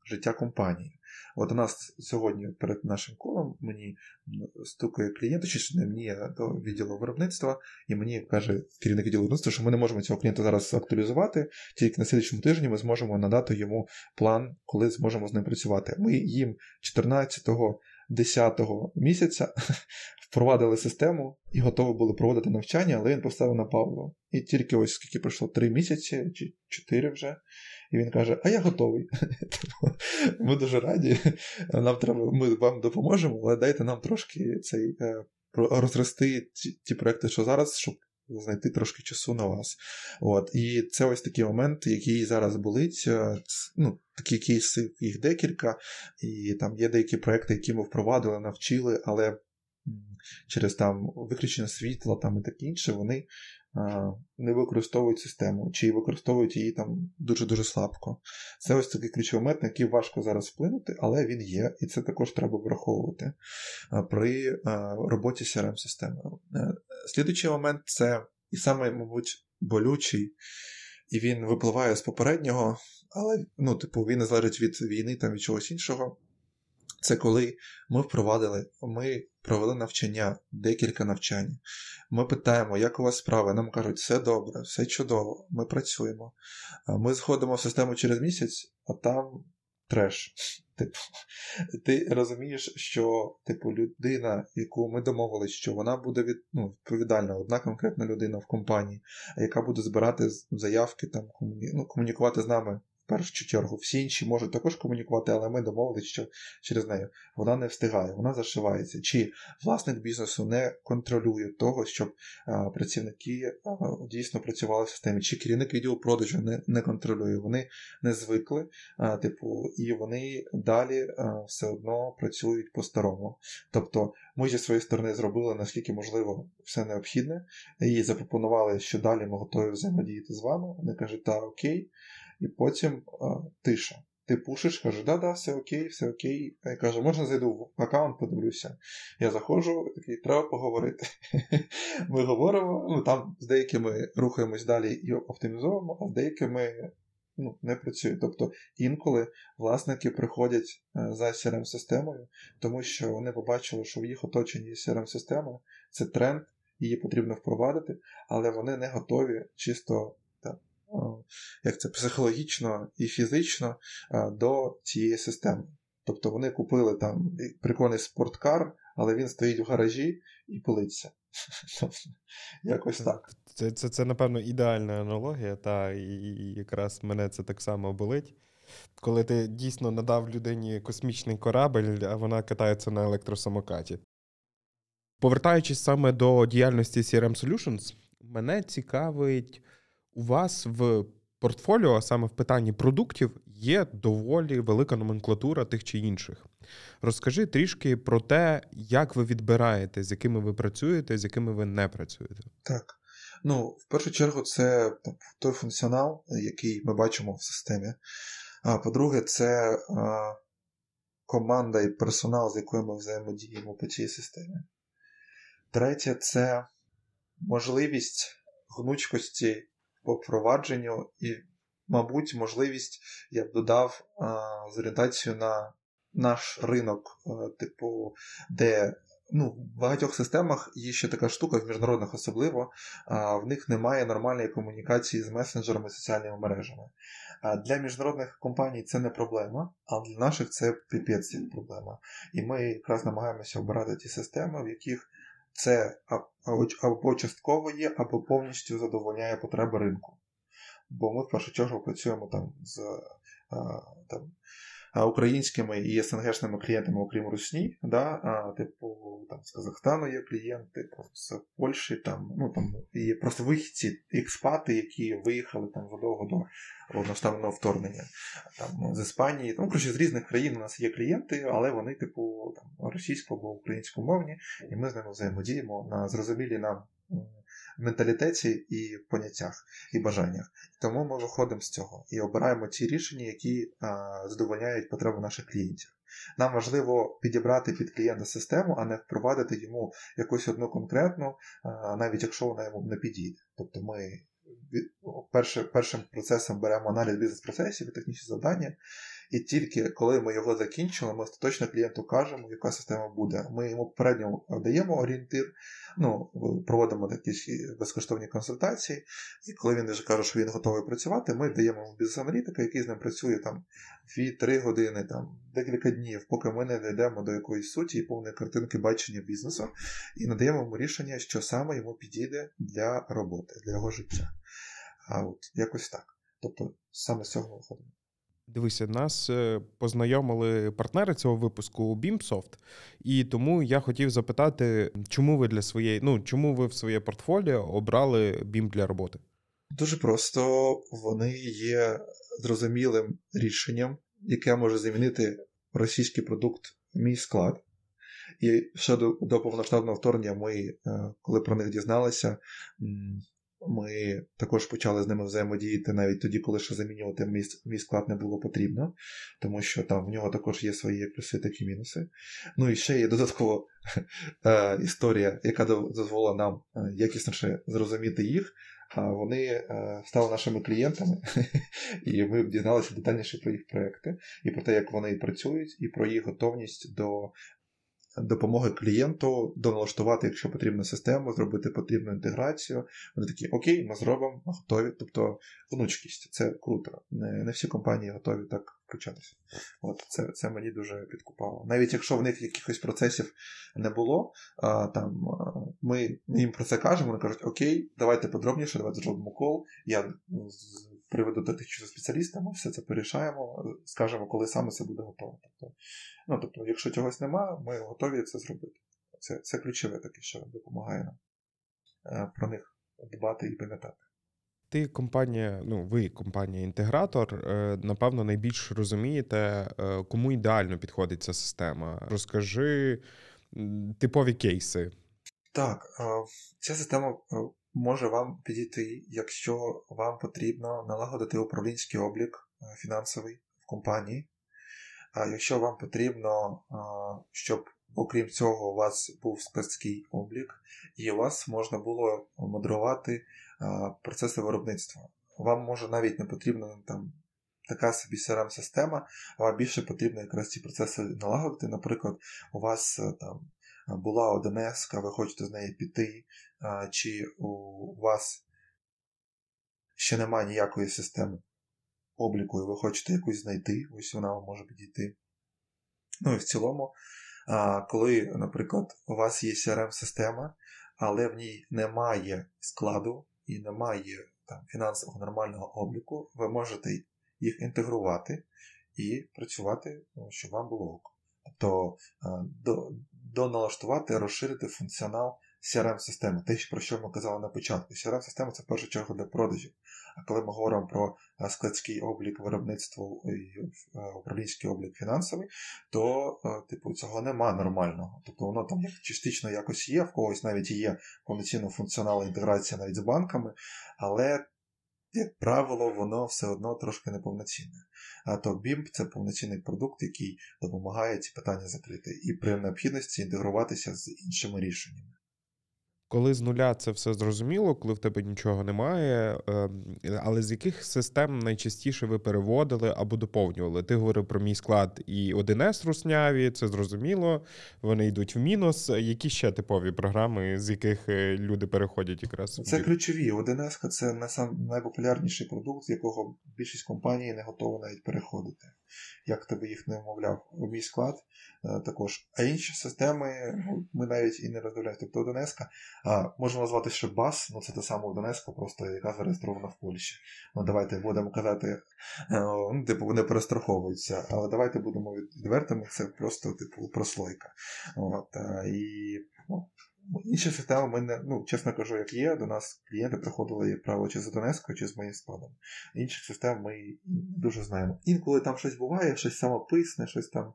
життя компанії. От у нас сьогодні перед нашим колом мені стукає клієнт, чи не мені а до відділу виробництва, і мені каже керівник відділу виробництва, що ми не можемо цього клієнта зараз актуалізувати, тільки на слідчому тижні ми зможемо надати йому план, коли зможемо з ним працювати. Ми їм 14-го 10-го місяця впровадили систему і готові були проводити навчання, але він поставив на паузу. І тільки ось скільки пройшло 3 місяці чи 4 вже. І він каже: А я готовий. Ми дуже раді. Нам треба, Ми вам допоможемо, але дайте нам трошки цей е, розрости ті, проекти, що зараз, щоб знайти трошки часу на вас. От. І це ось такий момент, який зараз болить. Е, ну, Такі кейси, їх декілька, і там є деякі проекти, які ми впровадили, навчили, але через там виключення світла там і таке інше, вони не використовують систему, чи використовують її там дуже-дуже слабко. Це ось такий ключовий момент, на який важко зараз вплинути, але він є, і це також треба враховувати при роботі crm системи е, Слідуючий момент це і саме, мабуть, болючий, і він випливає з попереднього, але ну, типу, він не залежить від війни там від чогось іншого. Це коли ми впровадили, ми провели навчання, декілька навчань. Ми питаємо, як у вас справи? Нам кажуть, все добре, все чудово, ми працюємо. Ми зходимо в систему через місяць, а там треш. Типу, Ти розумієш, що типу, людина, яку ми домовилися, що вона буде від, ну, відповідальна, одна конкретна людина в компанії, яка буде збирати заявки, там, комуні... ну, комунікувати з нами першу чергу всі інші можуть також комунікувати, але ми домовилися, що через неї вона не встигає, вона зашивається. Чи власник бізнесу не контролює того, щоб а, працівники а, дійсно працювали в системі, чи керівник відділу продажу не не контролює, вони не звикли, а, типу, і вони далі все одно працюють по-старому. Тобто ми зі своєї сторони зробили наскільки можливо все необхідне, і запропонували, що далі ми готові взаємодіяти з вами. Вони кажуть, так, окей і потім тиша. Ти пушиш, каже, да-да, все окей, все окей. Я каже, можна зайду в аккаунт, подивлюся. Я заходжу, такий, треба поговорити. Ми говоримо, ну там з деякими рухаємось далі і оптимізуємо, а з деякими ну, не працює. Тобто інколи власники приходять е, за crm системою тому що вони побачили, що в їх оточенні є crm система це тренд, її потрібно впровадити, але вони не готові чисто як це психологічно і фізично до цієї системи. Тобто вони купили там прикольний спорткар, але він стоїть в гаражі і пилиться. Якось так. Це, це, це, напевно, ідеальна аналогія, та і, і якраз мене це так само болить. Коли ти дійсно надав людині космічний корабель, а вона катається на електросамокаті. Повертаючись саме до діяльності CRM Solutions, мене цікавить у вас в портфоліо, а саме в питанні продуктів, є доволі велика номенклатура тих чи інших. Розкажи трішки про те, як ви відбираєте, з якими ви працюєте, з якими ви не працюєте. Так. Ну, в першу чергу, це той функціонал, який ми бачимо в системі. А по-друге, це а, команда і персонал, з якою ми взаємодіємо по цій системі. Третє, це можливість гнучкості по впровадженню і, мабуть, можливість я б додав а, з орієнтацією на наш ринок, типу, де ну, в багатьох системах є ще така штука, в міжнародних особливо, в них немає нормальної комунікації з месенджерами соціальними мережами. Для міжнародних компаній це не проблема, а для наших це піпець проблема. І ми якраз намагаємося обирати ті системи, в яких це або частково є, або повністю задовольняє потреби ринку. Бо ми в першу чергу працюємо там з там, українськими і СНГшними клієнтами, окрім Русні. Да? Типу, там з Казахстану є клієнти, з Польщі, там, ну там і просто вихідці, експати, які виїхали там задовго до повноштабного вторгнення. Там з Іспанії, ну коротше, з різних країн у нас є клієнти, але вони, типу, там російсько або українськомовні, і ми з ними взаємодіємо на зрозумілі нам менталітеті і поняттях і бажаннях. Тому ми виходимо з цього і обираємо ті рішення, які задовольняють потреби наших клієнтів. Нам важливо підібрати під клієнта систему, а не впровадити йому якусь одну конкретну, навіть якщо вона йому не підійде. Тобто ми першим процесом беремо аналіз бізнес-процесів і технічні завдання, і тільки коли ми його закінчили, ми остаточно клієнту кажемо, яка система буде. Ми йому попередньо даємо орієнтир, ну, проводимо такі безкоштовні консультації, і коли він вже каже, що він готовий працювати, ми даємо йому бізнес-аналітика, який з ним працює там 2-3 години, там, декілька днів, поки ми не дійдемо до якоїсь суті і повної картинки бачення бізнесу, і надаємо йому рішення, що саме йому підійде для роботи, для його життя. А от якось так. Тобто саме з цього виходимо. Дивися, нас е, познайомили партнери цього випуску BIMSoft, і тому я хотів запитати, чому ви для своєї, ну чому ви в своє портфоліо обрали BIM для роботи? Дуже просто вони є зрозумілим рішенням, яке може замінити російський продукт мій склад. І ще до, до повноштабного вторгнення ми, е, коли про них дізналися, ми також почали з ними взаємодіяти навіть тоді, коли ще замінювати мій, мій склад не було потрібно, тому що там в нього також є свої плюси, такі мінуси. Ну і ще є додаткова е, історія, яка дозволила нам е, якісніше зрозуміти їх. Вони е, стали нашими клієнтами, і ми дізналися детальніше про їх проекти, і про те, як вони працюють, і про їх готовність до допомоги клієнту доналаштувати, якщо потрібна систему, зробити потрібну інтеграцію. Вони такі, окей, ми зробимо, готові. Тобто гнучкість, це круто. Не не всі компанії готові так включатися. От Це це мені дуже підкупало. Навіть якщо в них якихось процесів не було, а, там ми їм про це кажемо, вони кажуть, окей, давайте подробніше, давайте зробимо кол. Я приведу до тих спеціаліста, ми все це порішаємо, скажемо, коли саме це буде готово. Тобто, ну, тобто, якщо чогось нема, ми готові це зробити. Це це ключове таке, що допомагає нам е, про них дбати і пам'ятати. Ти компанія, ну ви компанія-інтегратор, е, напевно, найбільш розумієте, е, кому ідеально підходить ця система. Розкажи типові кейси. Так, ця система може вам підійти, якщо вам потрібно налагодити управлінський облік фінансовий в компанії. А якщо вам потрібно, щоб, окрім цього, у вас був складський облік, і у вас можна було модерувати процеси виробництва. Вам може навіть не потрібно там. Така собі crm система а вам більше потрібно якраз ці процеси налагодити. Наприклад, у вас е, там була ОДНС, ви хочете з неї піти, чи у вас ще немає ніякої системи обліку, і ви хочете якусь знайти, ось вона вам може підійти. Ну і в цілому, коли, наприклад, у вас є CRM-система, але в ній немає складу і немає там, фінансового нормального обліку, ви можете їх інтегрувати і працювати, ну, щоб вам було око. Тобто доналаштувати, розширити функціонал CRM-системи, те, про що ми казали на початку. CRM-система це в першу чергу для продажів. А коли ми говоримо про е, складський облік виробництва і е, управлінський облік фінансовий, то е, типу, цього нема нормального. Тобто воно там частично якось є, в когось навіть є повноцінна функціональна інтеграція навіть з банками, але. Як правило, воно все одно трошки неповноцінне. А то BIMP це повноцінний продукт, який допомагає ці питання закрити, і при необхідності інтегруватися з іншими рішеннями. Коли з нуля це все зрозуміло, коли в тебе нічого немає, ем, але з яких систем найчастіше ви переводили або доповнювали? Ти говорив про мій склад і 1С русняві, це зрозуміло, вони йдуть в мінус. Які ще типові програми, з яких е, люди переходять якраз? Це ключові. 1С це найпопулярніший продукт, з якого більшість компаній не готова навіть переходити. Як тебе їх не вмовляв у мій склад е, також. А інші системи ну, ми навіть і не роздивляємося. Тобто 1С а, Можна назвати ще БАС, ну це та сама Донецька, просто яка зареєстрована в Польщі. Ну Давайте будемо казати, е, ну, типу, вони перестраховуються, але давайте будемо відвертими, це просто типу прослойка. От, е, І ну, інші системи ми не, ну, чесно кажу, як є, до нас клієнти приходили, як правило, чи з Донецькою, чи з моїм спадом. Інших систем ми дуже знаємо. Інколи там щось буває, щось самописне, щось там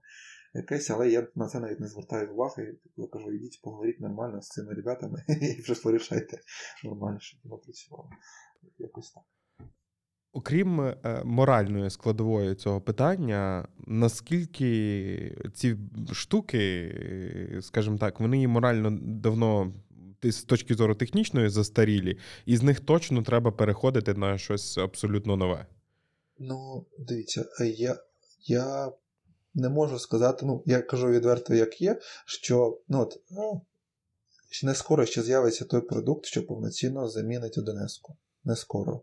якесь, але я на це навіть не звертаю уваги. Типу, я кажу, йдіть, поговоріть нормально з цими ребятами і вже порішайте нормально, щоб воно працювало. Якось так. Окрім е, моральної складової цього питання, наскільки ці штуки, скажімо так, вони морально давно з точки зору технічної застарілі, і з них точно треба переходити на щось абсолютно нове? Ну, дивіться, я я не можу сказати, ну, я кажу відверто, як є, що ну, от, не скоро ще з'явиться той продукт, що повноцінно замінить 1 Не скоро.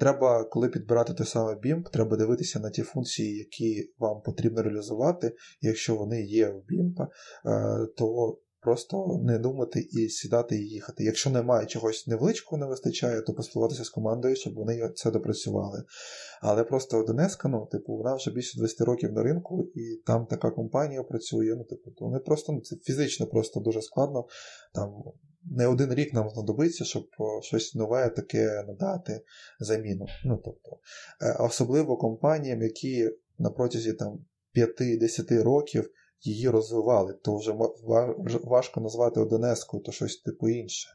Треба, коли підбирати той самий BIMP, треба дивитися на ті функції, які вам потрібно реалізувати. якщо вони є в BIMP, то просто не думати і сідати і їхати. Якщо немає чогось невеличкого не вистачає, то поспілкуватися з командою, щоб вони це допрацювали. Але просто Донецька, ну, типу, вона вже більше 20 років на ринку, і там така компанія працює. Ну, типу, вони просто ну, це фізично просто дуже складно. Там не один рік нам знадобиться, щоб щось нове таке надати заміну. Ну, тобто, е, Особливо компаніям, які на протязі там 5-10 років її розвивали, то вже важко назвати Одинескою, то щось типу інше.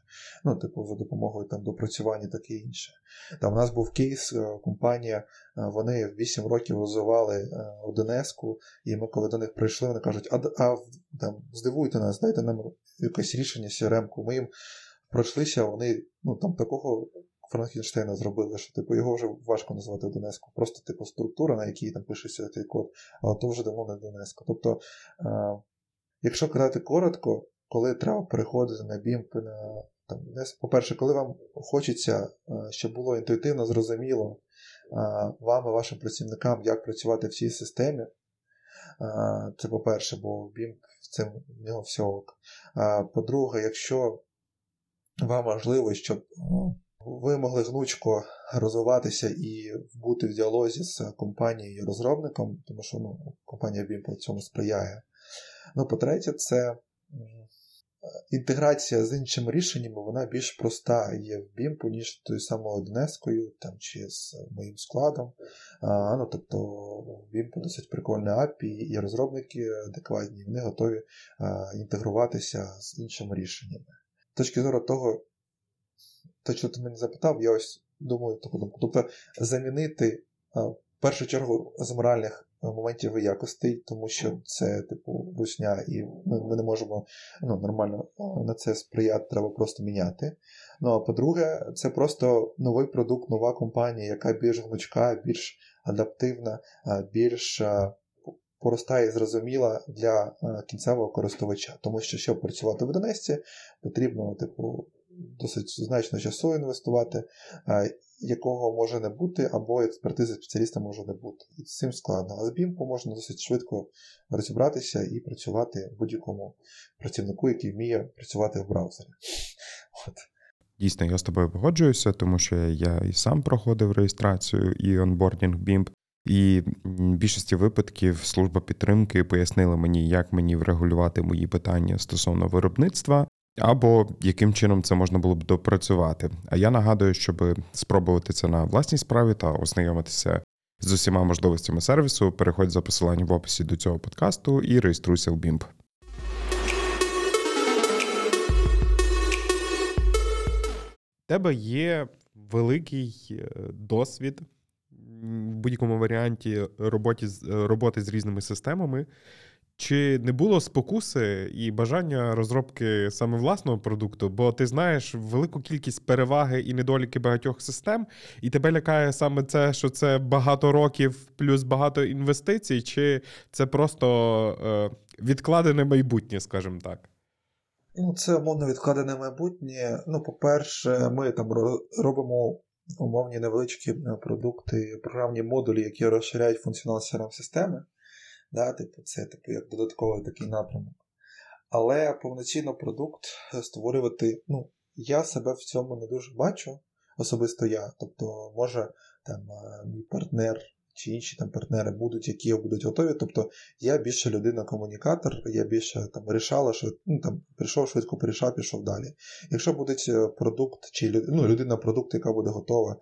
Ну, типу, за допомогою там допрацювання таке інше. Там у нас був кейс, е, компанія, е, вони 8 років розвивали Одинеску, і ми, коли до них прийшли, вони кажуть, а а там, здивуйте нас, дайте нам якесь рішення CRM-ку. Ми їм пройшлися, вони ну, там такого Франкенштейна зробили, що типу, його вже важко назвати Донецьку. Просто типу, структура, на якій там пишеться цей код, але то вже давно не Донецька. Тобто, е, якщо казати коротко, коли треба переходити на BIM, на, там, по-перше, коли вам хочеться, е, щоб було інтуїтивно, зрозуміло е, вам і вашим працівникам, як працювати в цій системі, е, це по-перше, бо BIM це в нього все ок. По-друге, якщо вам важливо, щоб ну, ви могли гнучко розвиватися і бути в діалозі з компанією розробником, тому що ну, компанія BIM цьому сприяє. Ну, по-третє, це інтеграція з іншими рішеннями, вона більш проста є в BIM, ніж тою самою Донецькою там, чи з моїм складом. А, ну, Тобто в BIM досить прикольне API, і розробники адекватні, вони готові а, інтегруватися з іншими рішеннями. З точки зору того, те, що ти мене запитав, я ось думаю таку думку. Тобто замінити в першу чергу з моральних моментів якостей, тому що це, типу, русня, і ми, ми не можемо ну, нормально на це сприяти, треба просто міняти. Ну а по-друге, це просто новий продукт, нова компанія, яка більш гнучка, більш адаптивна, більш. Поростає і зрозуміла для кінцевого користувача, тому що щоб працювати в Донецьці, потрібно типу досить значно часу інвестувати, якого може не бути, або експертизи спеціаліста може не бути. І з цим складно. А з BIM можна досить швидко розібратися і працювати будь-якому працівнику, який вміє працювати в браузері. От. Дійсно, я з тобою погоджуюся, тому що я і сам проходив реєстрацію і онбордінг BIMP, і в більшості випадків служба підтримки пояснила мені, як мені врегулювати мої питання стосовно виробництва, або яким чином це можна було б допрацювати. А я нагадую, щоб спробувати це на власній справі та ознайомитися з усіма можливостями сервісу, переходь за посиланням в описі до цього подкасту і реєструйся в BIMP. Тебе є великий е, досвід в будь-якому варіанті роботи роботи з різними системами. Чи не було спокуси і бажання розробки саме власного продукту? Бо ти знаєш велику кількість переваги і недоліки багатьох систем, і тебе лякає саме це, що це багато років плюс багато інвестицій, чи це просто е, відкладене майбутнє, скажімо так? Ну, це умовно відкладене майбутнє. Ну, по-перше, ми там робимо умовні невеличкі продукти, програмні модулі, які розширяють функціонал crm системи Да, типу, Це типу, як додатковий такий напрямок. Але повноцінно продукт створювати, ну, я себе в цьому не дуже бачу, особисто я. Тобто, може, там мій партнер чи інші там партнери будуть, які будуть готові. Тобто я більше людина-комунікатор, я більше там вирішала, що ну, там прийшов швидко, порішав, пішов далі. Якщо буде е, продукт, чи ну, людина-продукт, яка буде готова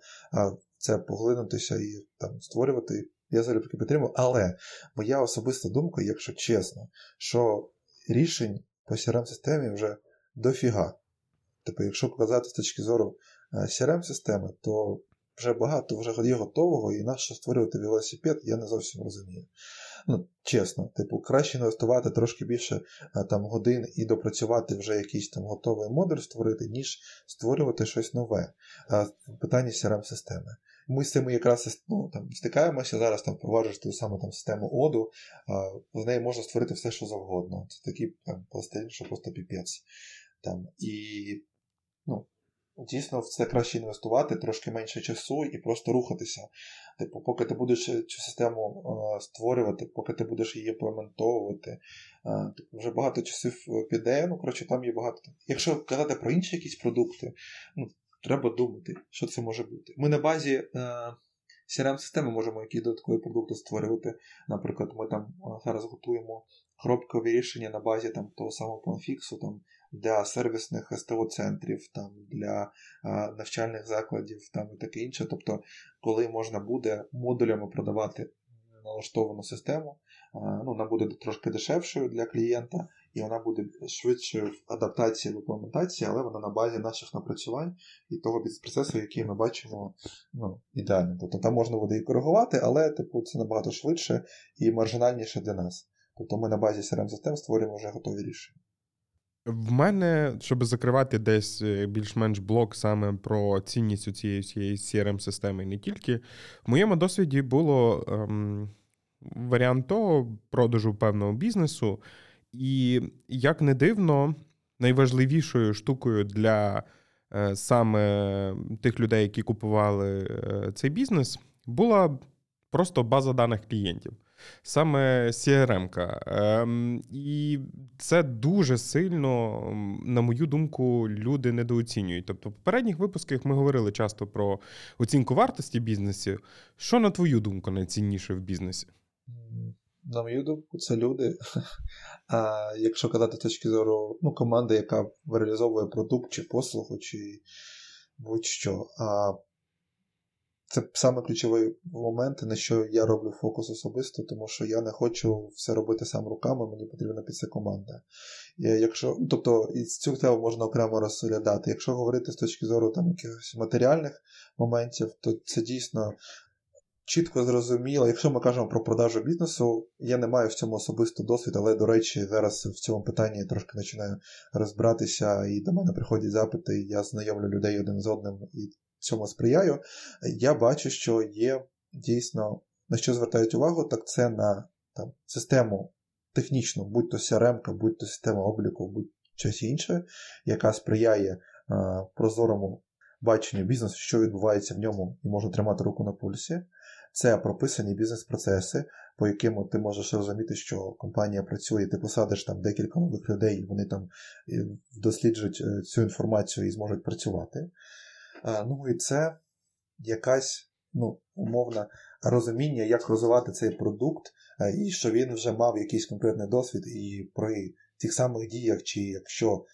це поглинутися і там створювати Я залюбки підтримую, але моя особиста думка, якщо чесно, що рішень по crm системі вже дофіга. Тобто, якщо казати з точки зору crm системи то вже багато вже є готового, і нащо створювати велосипед, я не зовсім розумію. Ну, Чесно, типу, краще інвестувати трошки більше там, годин і допрацювати вже якийсь там готовий модуль створити, ніж створювати щось нове. в питанні crm системи Ми з цим якраз ну, там, стикаємося зараз, там впроваджуєш ту саму там, систему оду, з неї можна створити все, що завгодно. Це такий там, пластилін, що просто піпець. Там, І ну, дійсно в це краще інвестувати, трошки менше часу і просто рухатися. Типу, поки ти будеш цю систему е, створювати, поки ти будеш її імплементовувати, е, типу, вже багато часів піде. Ну, коротше, там є багато. Якщо казати про інші якісь продукти, ну, треба думати, що це може бути. Ми на базі. Е, CRM-системи можемо якісь додаткові продукти створювати. Наприклад, ми там зараз готуємо хробкові рішення на базі там, того самого Planfix, там, для сервісних СТО-центрів, там, для а, навчальних закладів там, і таке інше. Тобто, коли можна буде модулями продавати налаштовану систему, а, ну, вона буде трошки дешевшою для клієнта, і вона буде швидшою в адаптації в імплементації, але вона на базі наших напрацювань і того бізнес-процесу, який ми бачимо ну, ідеально. Тобто там можна буде і коригувати, але типу, це набагато швидше і маржинальніше для нас. Тобто ми на базі crm систем створюємо вже готові рішення. В мене, щоб закривати десь е, більш-менш блок саме про цінність у цієї всієї crm системи не тільки, в моєму досвіді було ем, варіант того продажу певного бізнесу, і як не дивно, найважливішою штукою для е, саме тих людей, які купували е, цей бізнес, була просто база даних клієнтів саме CRM. Ем, І це дуже сильно, на мою думку, люди недооцінюють. Тобто, в попередніх випусках ми говорили часто про оцінку вартості бізнесу. Що, на твою думку, найцінніше в бізнесі? На мою думку, це люди. А якщо казати з точки зору ну, команди, яка реалізовує продукт чи послугу, чи будь-що. А це саме ключовий момент, на що я роблю фокус особисто, тому що я не хочу все робити сам руками, мені потрібна під це команда. І якщо, Тобто і цю тему можна окремо розглядати. Якщо говорити з точки зору там, якихось матеріальних моментів, то це дійсно чітко зрозуміло. Якщо ми кажемо про продажу бізнесу, я не маю в цьому особисто досвід, але, до речі, зараз в цьому питанні трошки починаю розбиратися, і до мене приходять запити, і я знайомлю людей один з одним. і цьому сприяю, я бачу, що є дійсно на що звертають увагу, так це на там, систему технічну, будь то CRM, будь то система обліку, будь щось інше, яка сприяє а, прозорому баченню бізнесу, що відбувається в ньому, і може тримати руку на пульсі. Це прописані бізнес-процеси, по яким ти можеш розуміти, що компанія працює, ти посадиш там декілька нових людей, вони там досліджують е, цю інформацію і зможуть працювати. Ну і це якась ну, умовна розуміння, як розвивати цей продукт, і що він вже мав якийсь конкретний досвід, і при тих самих діях, чи якщо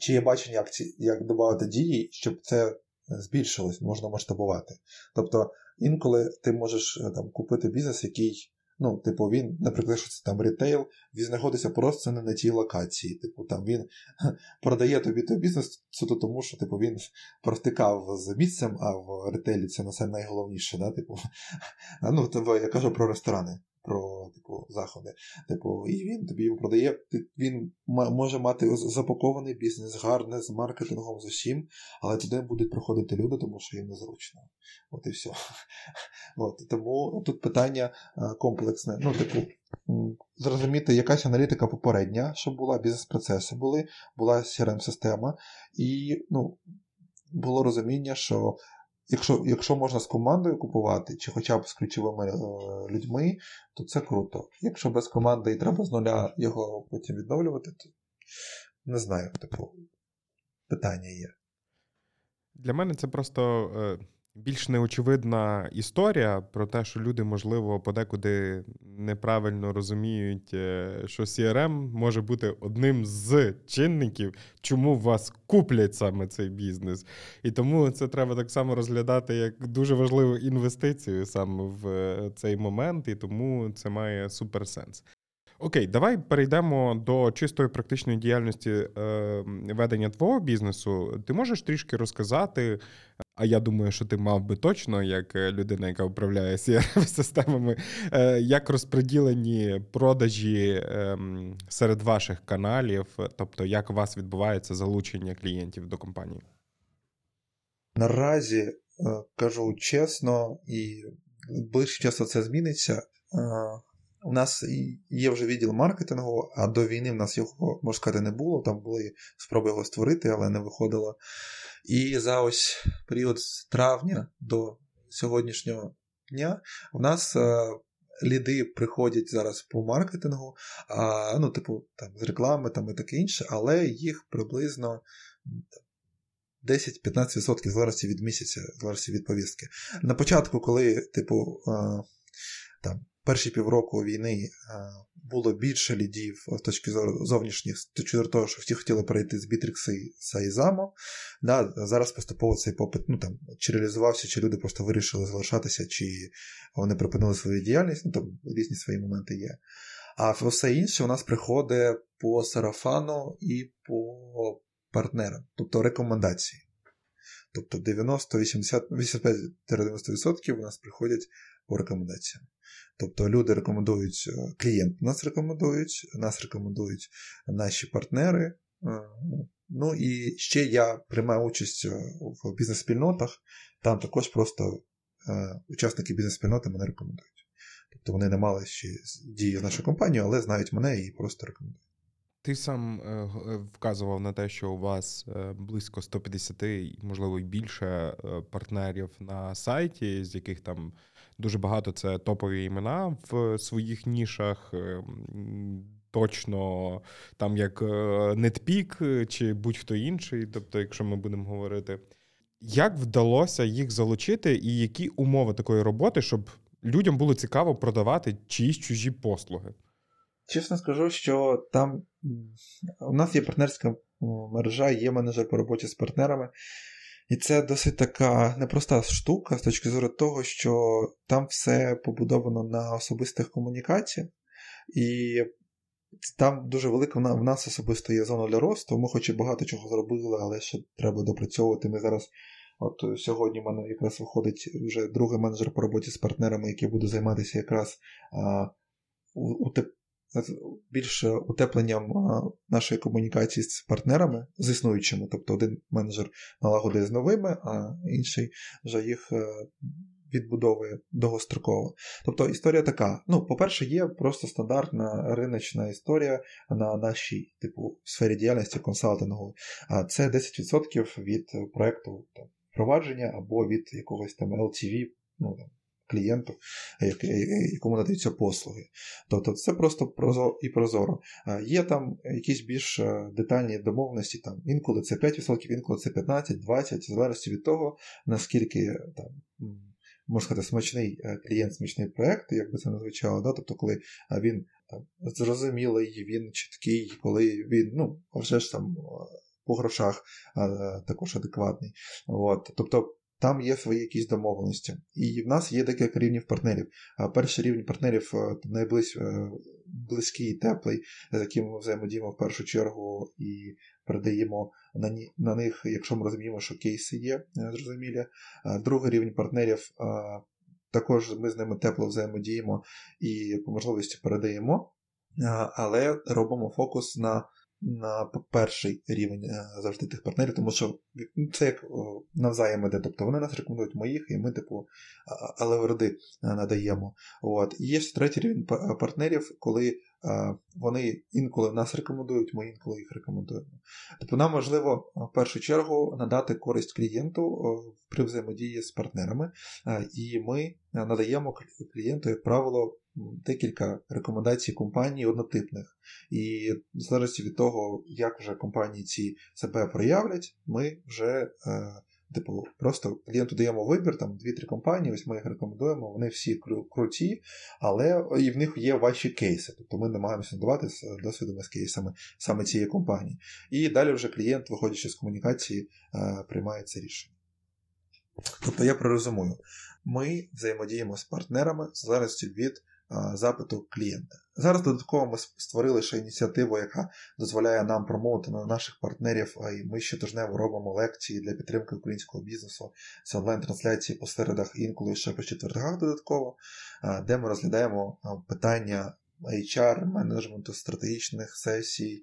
чи є бачення, як як додати дії, щоб це збільшилось, можна масштабувати. Тобто інколи ти можеш е, там купити бізнес, який Ну, типу, він, наприклад, що це там ритейл, він знаходиться просто не на тій локації. Типу, там він продає тобі той бізнес суто тому, що типу, він провтикав з місцем, а в ретейлі це на найголовніше. Да? Типу, ну, тобі, Я кажу про ресторани про типу, заходи. Типу, І він тобі його продає. Він може мати запакований бізнес, гарний, з маркетингом, з усім, але туди будуть приходити люди, тому що їм незручно. От і все. От, Тому тут питання комплексне. Ну, типу, Зрозуміти, якась аналітика попередня, щоб була, бізнес-процеси були, була CRM-система, і ну, було розуміння, що Якщо якщо можна з командою купувати, чи хоча б з ключовими е, людьми, то це круто. Якщо без команди і треба з нуля його потім відновлювати, то не знаю, типу, питання є. Для мене це просто е, більш неочевидна історія про те, що люди, можливо, подекуди неправильно розуміють, е, що CRM може бути одним з чинників, чому вас куплять саме цей бізнес. І тому це треба так само розглядати як дуже важливу інвестицію саме в е, цей момент, і тому це має суперсенс. Окей, давай перейдемо до чистої практичної діяльності е, ведення твого бізнесу. Ти можеш трішки розказати, а я думаю, що ти мав би точно, як е, людина, яка управляє crm системами, е, як розподілені продажі е, серед ваших каналів, тобто як у вас відбувається залучення клієнтів до компанії? Наразі е, кажу чесно, і ближче часу це зміниться. У нас є вже відділ маркетингу, а до війни в нас його, можна сказати, не було. Там були спроби його створити, але не виходило. І за ось період з травня до сьогоднішнього дня в нас е, ліди приходять зараз по маркетингу, а, ну, типу, там, з реклами там, і таке інше, але їх приблизно. 10-15% залежності від місяця, залежності від повістки. На початку, коли, типу, е, там перші півроку війни було більше лідів з точки зору зовнішніх, з точки зору того, що всі хотіли перейти з Бітрікси і Ізамо. Да, Зараз поступово цей попит ну, там, чи реалізувався, чи люди просто вирішили залишатися, чи вони припинили свою діяльність, ну там різні свої моменти є. А все інше у нас приходить по сарафану і по партнерам, тобто рекомендації. Тобто 90-85-90% у нас приходять по рекомендаціям. Тобто люди рекомендують, е, клієнти нас рекомендують, нас рекомендують наші партнери. Е, ну і ще я приймаю участь е, в бізнес-спільнотах, там також просто учасники бізнес-спільноти мене рекомендують. Тобто вони не мали ще дії з нашою компанією, але знають мене і просто рекомендують. Ти сам вказував на те, що у вас близько 150, можливо, і більше партнерів на сайті, з яких там дуже багато це топові імена в своїх нішах. Е, точно там як Нетпік чи будь-хто інший, тобто, якщо ми будемо говорити, як вдалося їх залучити, і які умови такої роботи, щоб людям було цікаво продавати чиїсь чужі послуги? Чесно скажу, що там у нас є партнерська мережа, є менеджер по роботі з партнерами. І це досить така непроста штука з точки зору того, що там все побудовано на особистих комунікаціях, і там дуже велика в нас особисто є зона для росту. Ми хоч і багато чого зробили, але ще треба допрацьовувати. Ми зараз, от сьогодні в мене якраз виходить вже другий менеджер по роботі з партнерами, який буде займатися якраз а, більш утепленням нашої комунікації з партнерами, з існуючими. Тобто один менеджер налагодує з новими, а інший вже їх е, відбудовує довгостроково. Тобто історія така: ну, по-перше, є просто стандартна риночна історія на нашій типу сфері діяльності консалтингу. Це 10% від проекту там, впровадження або від якогось там LTV, ну клієнту, якому надаються послуги. Тобто це просто і прозоро. Є там якісь більш е, детальні домовленості, там інколи це 5%, інколи це 15, 20, в залежності від того, наскільки там. Можна сказати, смачний е, клієнт, смачний проєкт, як би це не да? тобто, коли він там, зрозумілий, він чіткий, коли він, ну, вже ж там по грошах а, також адекватний. От. Тобто там є свої якісь домовленості. І в нас є декілька рівнів партнерів. Перший рівень партнерів е, найблизький е, теплий, з яким ми взаємодіємо в першу чергу і передаємо на на них, якщо ми розуміємо, що кейси є, е, зрозумілі. Другий рівень партнерів. Також ми з ними тепло взаємодіємо і по можливості передаємо, але робимо фокус на на перший рівень е, завжди тих партнерів, тому що це як навзаєм іде. Тобто вони нас рекомендують моїх, і ми, типу, алеверди е, надаємо. От. І є ще третій рівень партнерів, коли вони інколи нас рекомендують, ми інколи їх рекомендуємо. Тобто нам важливо в першу чергу надати користь клієнту при взаємодії з партнерами, і ми надаємо клієнту, як правило, декілька рекомендацій компаній однотипних. І в залежності від того, як вже компанії ці себе проявлять, ми вже е, Типу, просто клієнту даємо вибір, там дві-три компанії, ось ми їх рекомендуємо, вони всі круті, але і в них є ваші кейси. Тобто ми намагаємося надавати з досвідами з кейсами саме цієї компанії. І далі вже клієнт, виходячи з комунікації, е, приймає це рішення. Тобто я пророзумую, ми взаємодіємо з партнерами в залежності від запиту клієнта. Зараз додатково ми створили ще ініціативу, яка дозволяє нам промовити на наших партнерів. І ми щотижнево робимо лекції для підтримки українського бізнесу з онлайн-трансляції по середах, інколи ще по четвергах додатково, де ми розглядаємо питання HR, менеджменту стратегічних сесій,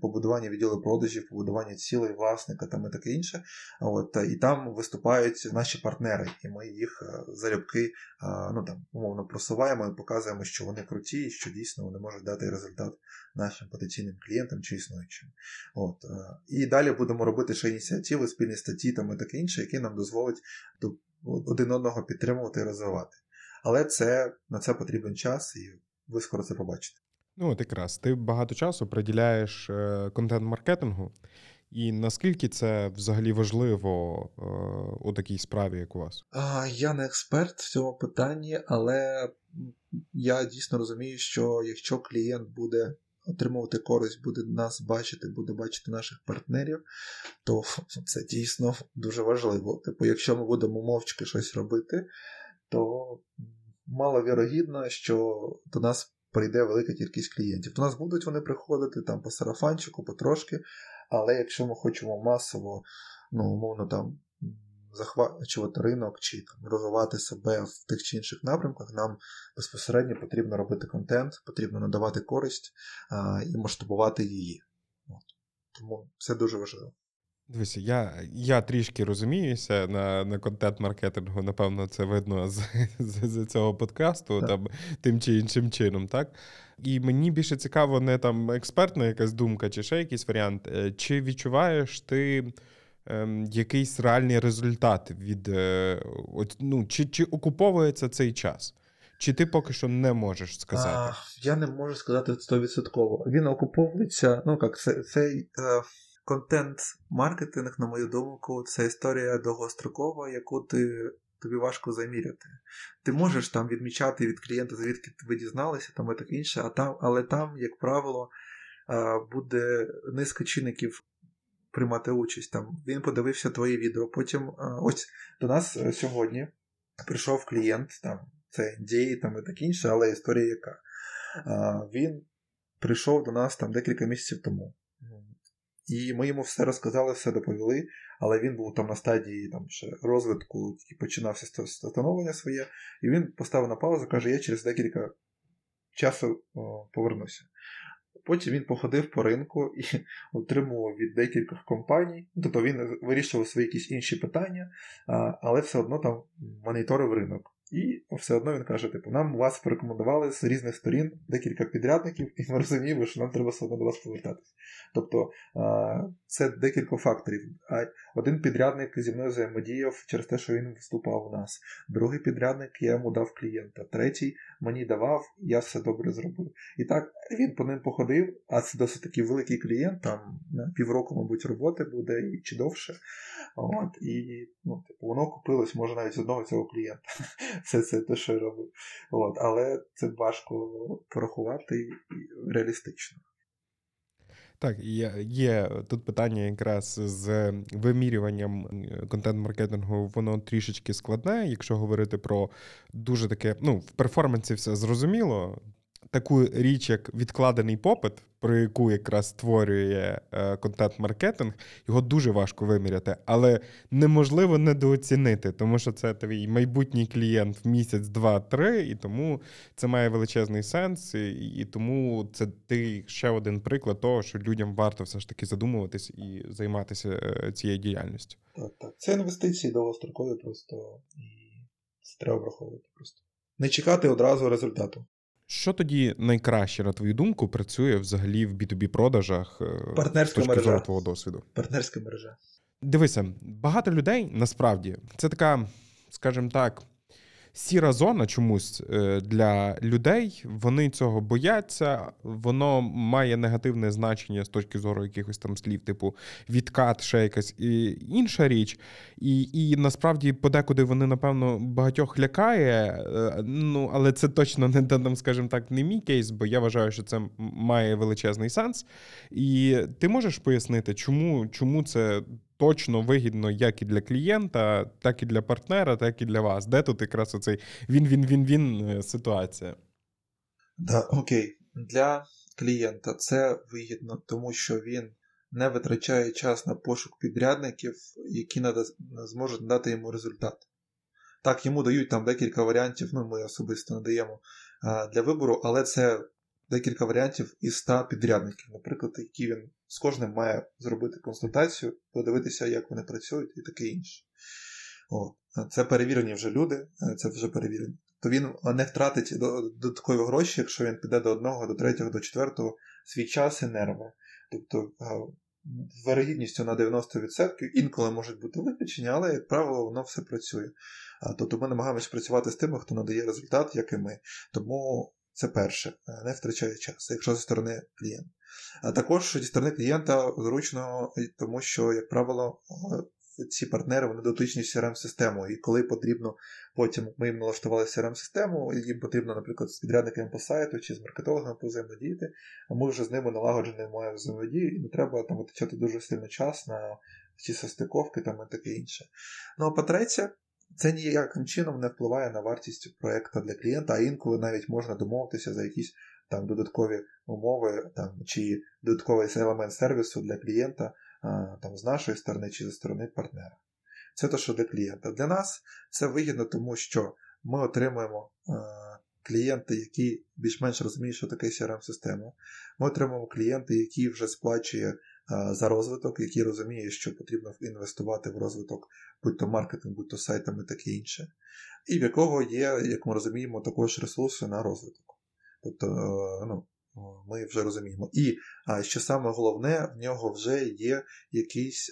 побудування відділу продажів, побудування цілей власника там і таке інше. От, І там виступають наші партнери, і ми їх залюбки ну, там, умовно просуваємо і показуємо, що вони круті, і що дійсно вони можуть дати результат нашим потенційним клієнтам чи існуючим. От, І далі будемо робити ще ініціативи, спільні статті там і таке інше, які нам дозволять один одного підтримувати і розвивати. Але це на це потрібен час і ви скоро це побачите. Ну, от якраз ти багато часу приділяєш е, контент-маркетингу, і наскільки це взагалі важливо е, у такій справі, як у вас? Я не експерт в цьому питанні, але я дійсно розумію, що якщо клієнт буде отримувати користь, буде нас бачити, буде бачити наших партнерів, то це дійсно дуже важливо. Типу, якщо ми будемо мовчки щось робити, то маловірогідно, що до нас прийде велика кількість клієнтів. До нас будуть вони приходити там по сарафанчику, потрошки, але якщо ми хочемо масово, ну, умовно там. Захвачувати ринок чи там розвивати себе в тих чи інших напрямках, нам безпосередньо потрібно робити контент, потрібно надавати користь а, і масштабувати її. От. Тому це дуже важливо. Дивіться, я я трішки розуміюся на на контент-маркетингу, напевно, це видно з з, з цього подкасту, там тим чи іншим чином, так? І мені більше цікаво, не там експертна якась думка, чи ще якийсь варіант. Е, чи відчуваєш ти ем, якийсь реальний результат від е, от, ну, чи, чи окуповується цей час? Чи ти поки що не можеш сказати? А, Я не можу сказати 100%. Він окуповується, ну як це, цей. Е... Контент-маркетинг, на мою думку, це історія довгострокова, яку ти. Тобі важко заміряти. Ти можеш там відмічати від клієнта, звідки ви дізналися, там і таке інше, а там, але там, як правило, буде низка чинників приймати участь. Там Він подивився твої відео. Потім ось до нас е, сьогодні прийшов клієнт, там це дії там і таке інше, але історія яка. Він прийшов до нас там декілька місяців тому. І ми йому все розказали, все доповіли, але він був там на стадії там, ще розвитку і починався становлення своє, і він поставив на паузу, каже: я через декілька часу о, повернуся. Потім він походив по ринку і отримував від декількох компаній. Тобто він вирішував свої якісь інші питання, але все одно там моніторив ринок. І все одно він каже: типу, нам вас порекомендували з різних сторін декілька підрядників, і ми розуміємо, що нам треба все одно до вас повертатись. Тобто це декілька факторів. Один підрядник зі мною взаємодіяв через те, що він виступав у нас. Другий підрядник я йому дав клієнта. Третій мені давав, я все добре зробив. І так він по ним походив, а це досить такий великий клієнт, там півроку, мабуть, роботи буде чи довше. От, І ну, типу, воно купилось, може, навіть з одного цього клієнта. Все це те, що я робив. От, Але це важко порахувати реалістично. Так, є є тут питання якраз з вимірюванням контент-маркетингу, воно трішечки складне. Якщо говорити про дуже таке, ну в перформансі все зрозуміло таку річ, як відкладений попит, про яку якраз створює е, контент-маркетинг, його дуже важко виміряти, але неможливо недооцінити, тому що це твій майбутній клієнт в місяць, два-три, і тому це має величезний сенс, і, і тому це ти ще один приклад того, що людям варто все ж таки задумуватись і займатися е, цією діяльністю. Так, так. Це інвестиції довгострокові просто це треба враховувати просто. Не чекати одразу результату. Що тоді найкраще, на твою думку, працює взагалі в B2B продажах е, Партнерська мережа. твого досвіду? Партнерська мережа. Дивися, багато людей насправді це така, скажімо так, сіра зона чомусь е, для людей. Вони цього бояться, воно має негативне значення з точки зору якихось там слів, типу відкат, ще якась інша річ. І і насправді подекуди вони, напевно, багатьох лякає. Е, ну, але це точно не там, скажімо так, не мій кейс, бо я вважаю, що це має величезний сенс. І ти можеш пояснити, чому, чому це точно вигідно як і для клієнта, так і для партнера, так і для вас. Де тут якраз оцей він-він-він-він е, ситуація? Да, Окей. Для клієнта це вигідно, тому що він не витрачає час на пошук підрядників, які зможуть надати йому результат. Так, йому дають там декілька варіантів, ну ми особисто надаємо для вибору, але це декілька варіантів із 100 підрядників, наприклад, які він з кожним має зробити консультацію, подивитися, як вони працюють і таке інше. От. Це перевірені вже люди, це вже перевірені. То він не втратить додаткові гроші, якщо він піде до одного, до третього, до четвертого свій час і нерви. Тобто з вирогідністю на 90% інколи можуть бути виключення, але, як правило, воно все працює. Тобто ми намагаємося працювати з тими, хто надає результат, як і ми. Тому це перше, не втрачає час, якщо зі сторони клієнта. А також зі сторони клієнта зручно, тому що, як правило, ці партнери вони дотичні з crm системою і коли потрібно, потім ми їм налаштували crm систему їм потрібно, наприклад, з підрядниками по сайту чи з маркетологами взаємодіяти, а ми вже з ними налагоджені маємо взаємодію, і не треба там витрачати дуже сильно час на ці состиковки там і таке інше. Ну а по-третє, це ніяким чином не впливає на вартість проєкту для клієнта, а інколи навіть можна домовитися за якісь там додаткові умови там, чи додатковий елемент сервісу для клієнта там, з нашої сторони чи зі сторони партнера. Це те, що для клієнта. Для нас це вигідно, тому що ми отримуємо клієнти, які більш-менш розуміють, що таке CRM-система. Ми отримуємо клієнти, які вже сплачує за розвиток, які розуміє, що потрібно інвестувати в розвиток, будь-то маркетинг, будь-то сайтами, таке інше. І в якого є, як ми розуміємо, також ресурси на розвиток. Тобто, е, ну, ми вже розуміємо. І що саме головне, в нього вже є якийсь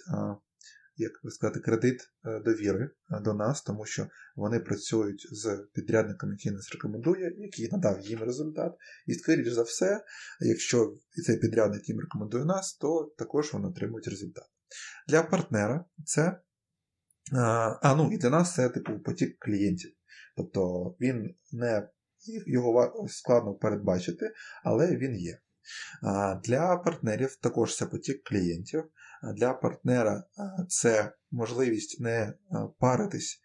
як би сказати, кредит е, довіри е, до нас, тому що вони працюють з підрядником, який нас рекомендує, який надав їм результат. І, скоріш за все, якщо цей підрядник їм рекомендує нас, то також вони отримують результат. Для партнера це. А, ну, і для нас це типу потік клієнтів. Тобто він не його складно передбачити, але він є. Для партнерів також це потік клієнтів. Для партнера це можливість не паритись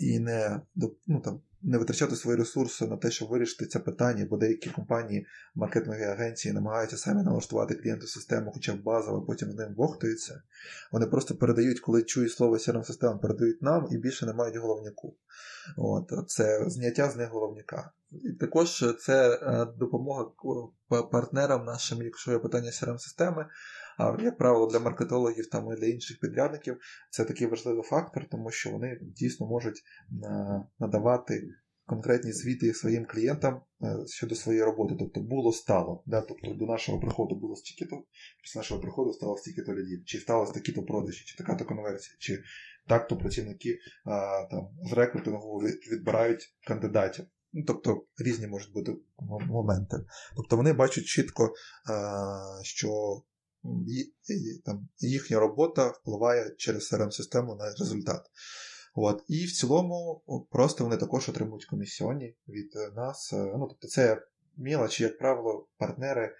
і не ну, там, не витрачати свої ресурси на те, щоб вирішити це питання, бо деякі компанії, маркетингові агенції намагаються самі налаштувати клієнту систему, хоча б базово, потім з ним вохтуються. Вони просто передають, коли чують слово crm система передають нам і більше не мають головняку. От, Це зняття з них головняка. І також це е, допомога партнерам нашим, якщо є питання crm системи а як правило, для маркетологів там і для інших підрядників це такий важливий фактор, тому що вони дійсно можуть надавати конкретні звіти своїм клієнтам е, щодо своєї роботи. Тобто було стало. Да? Тобто до нашого приходу було стільки-то, після нашого приходу стало стільки-то людей, чи сталося такі-то продажі, чи така-то конверсія, чи так-то працівники а, там, з рекрутингу відбирають кандидатів. Ну, Тобто різні можуть бути моменти. Тобто вони бачать чітко, що там, їхня робота впливає через crm систему на результат. От. І в цілому просто вони також отримують комісіоні від нас. Е, ну, Тобто це мілочі, як правило, партнери е,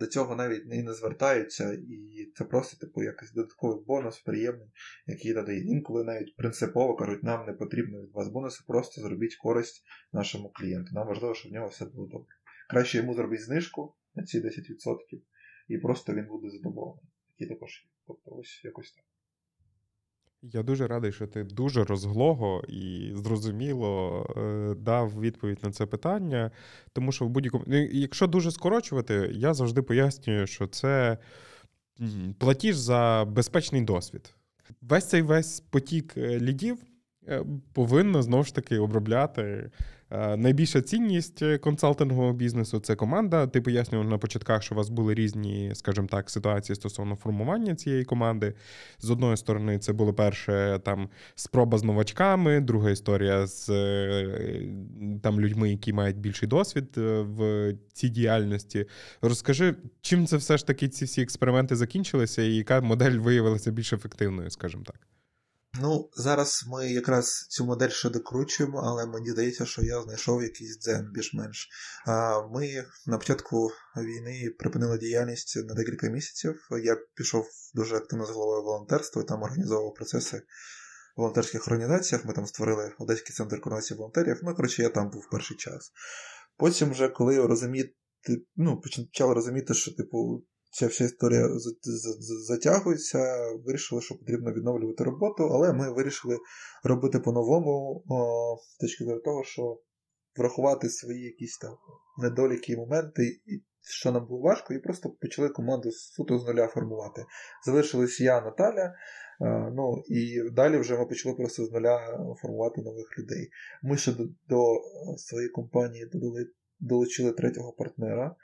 до цього навіть і не звертаються, і це просто типу якийсь додатковий бонус приємний, який додає. Інколи навіть принципово кажуть, нам не потрібно від вас бонуси, просто зробіть користь нашому клієнту. Нам важливо, щоб в нього все було добре. Краще йому зробити знижку на ці 10% і просто він буде задоволений. Такі також є. Тобто ось якось так. Я дуже радий, що ти дуже розглого і зрозуміло е, дав відповідь на це питання. Тому що в будь-якому. Ну, якщо дуже скорочувати, я завжди пояснюю, що це платіж за безпечний досвід. Весь цей весь потік е, лідів е, повинно знову ж таки обробляти Найбільша цінність е, консалтингового бізнесу це команда. Ти пояснював на початках, що у вас були різні, скажімо так, ситуації стосовно формування цієї команди. З одної сторони, це було перше там спроба з новачками, друга історія з е, там людьми, які мають більший досвід е, в цій діяльності. Розкажи, чим це все ж таки ці всі експерименти закінчилися, і яка модель виявилася більш ефективною, скажімо так. Ну, зараз ми якраз цю модель ще докручуємо, але мені здається, що я знайшов якийсь дзен більш-менш. Ми на початку війни припинили діяльність на декілька місяців. Я пішов дуже активно з головою волонтерства там організовував процеси в волонтерських організаціях. Ми там створили Одеський центр координації волонтерів. Ну, коротше, я там був перший час. Потім, вже, коли розуміти, ну, почали розуміти, що, типу, ця вся історія затягується, вирішили, що потрібно відновлювати роботу, але ми вирішили робити по-новому, з точки зору того, що врахувати свої якісь там недоліки і моменти, що нам було важко, і просто почали команду суто з нуля формувати. Залишились я, Наталя. Ну і далі вже ми почали просто з нуля формувати нових людей. Ми ще до, до своєї компанії додали, долучили третього партнера.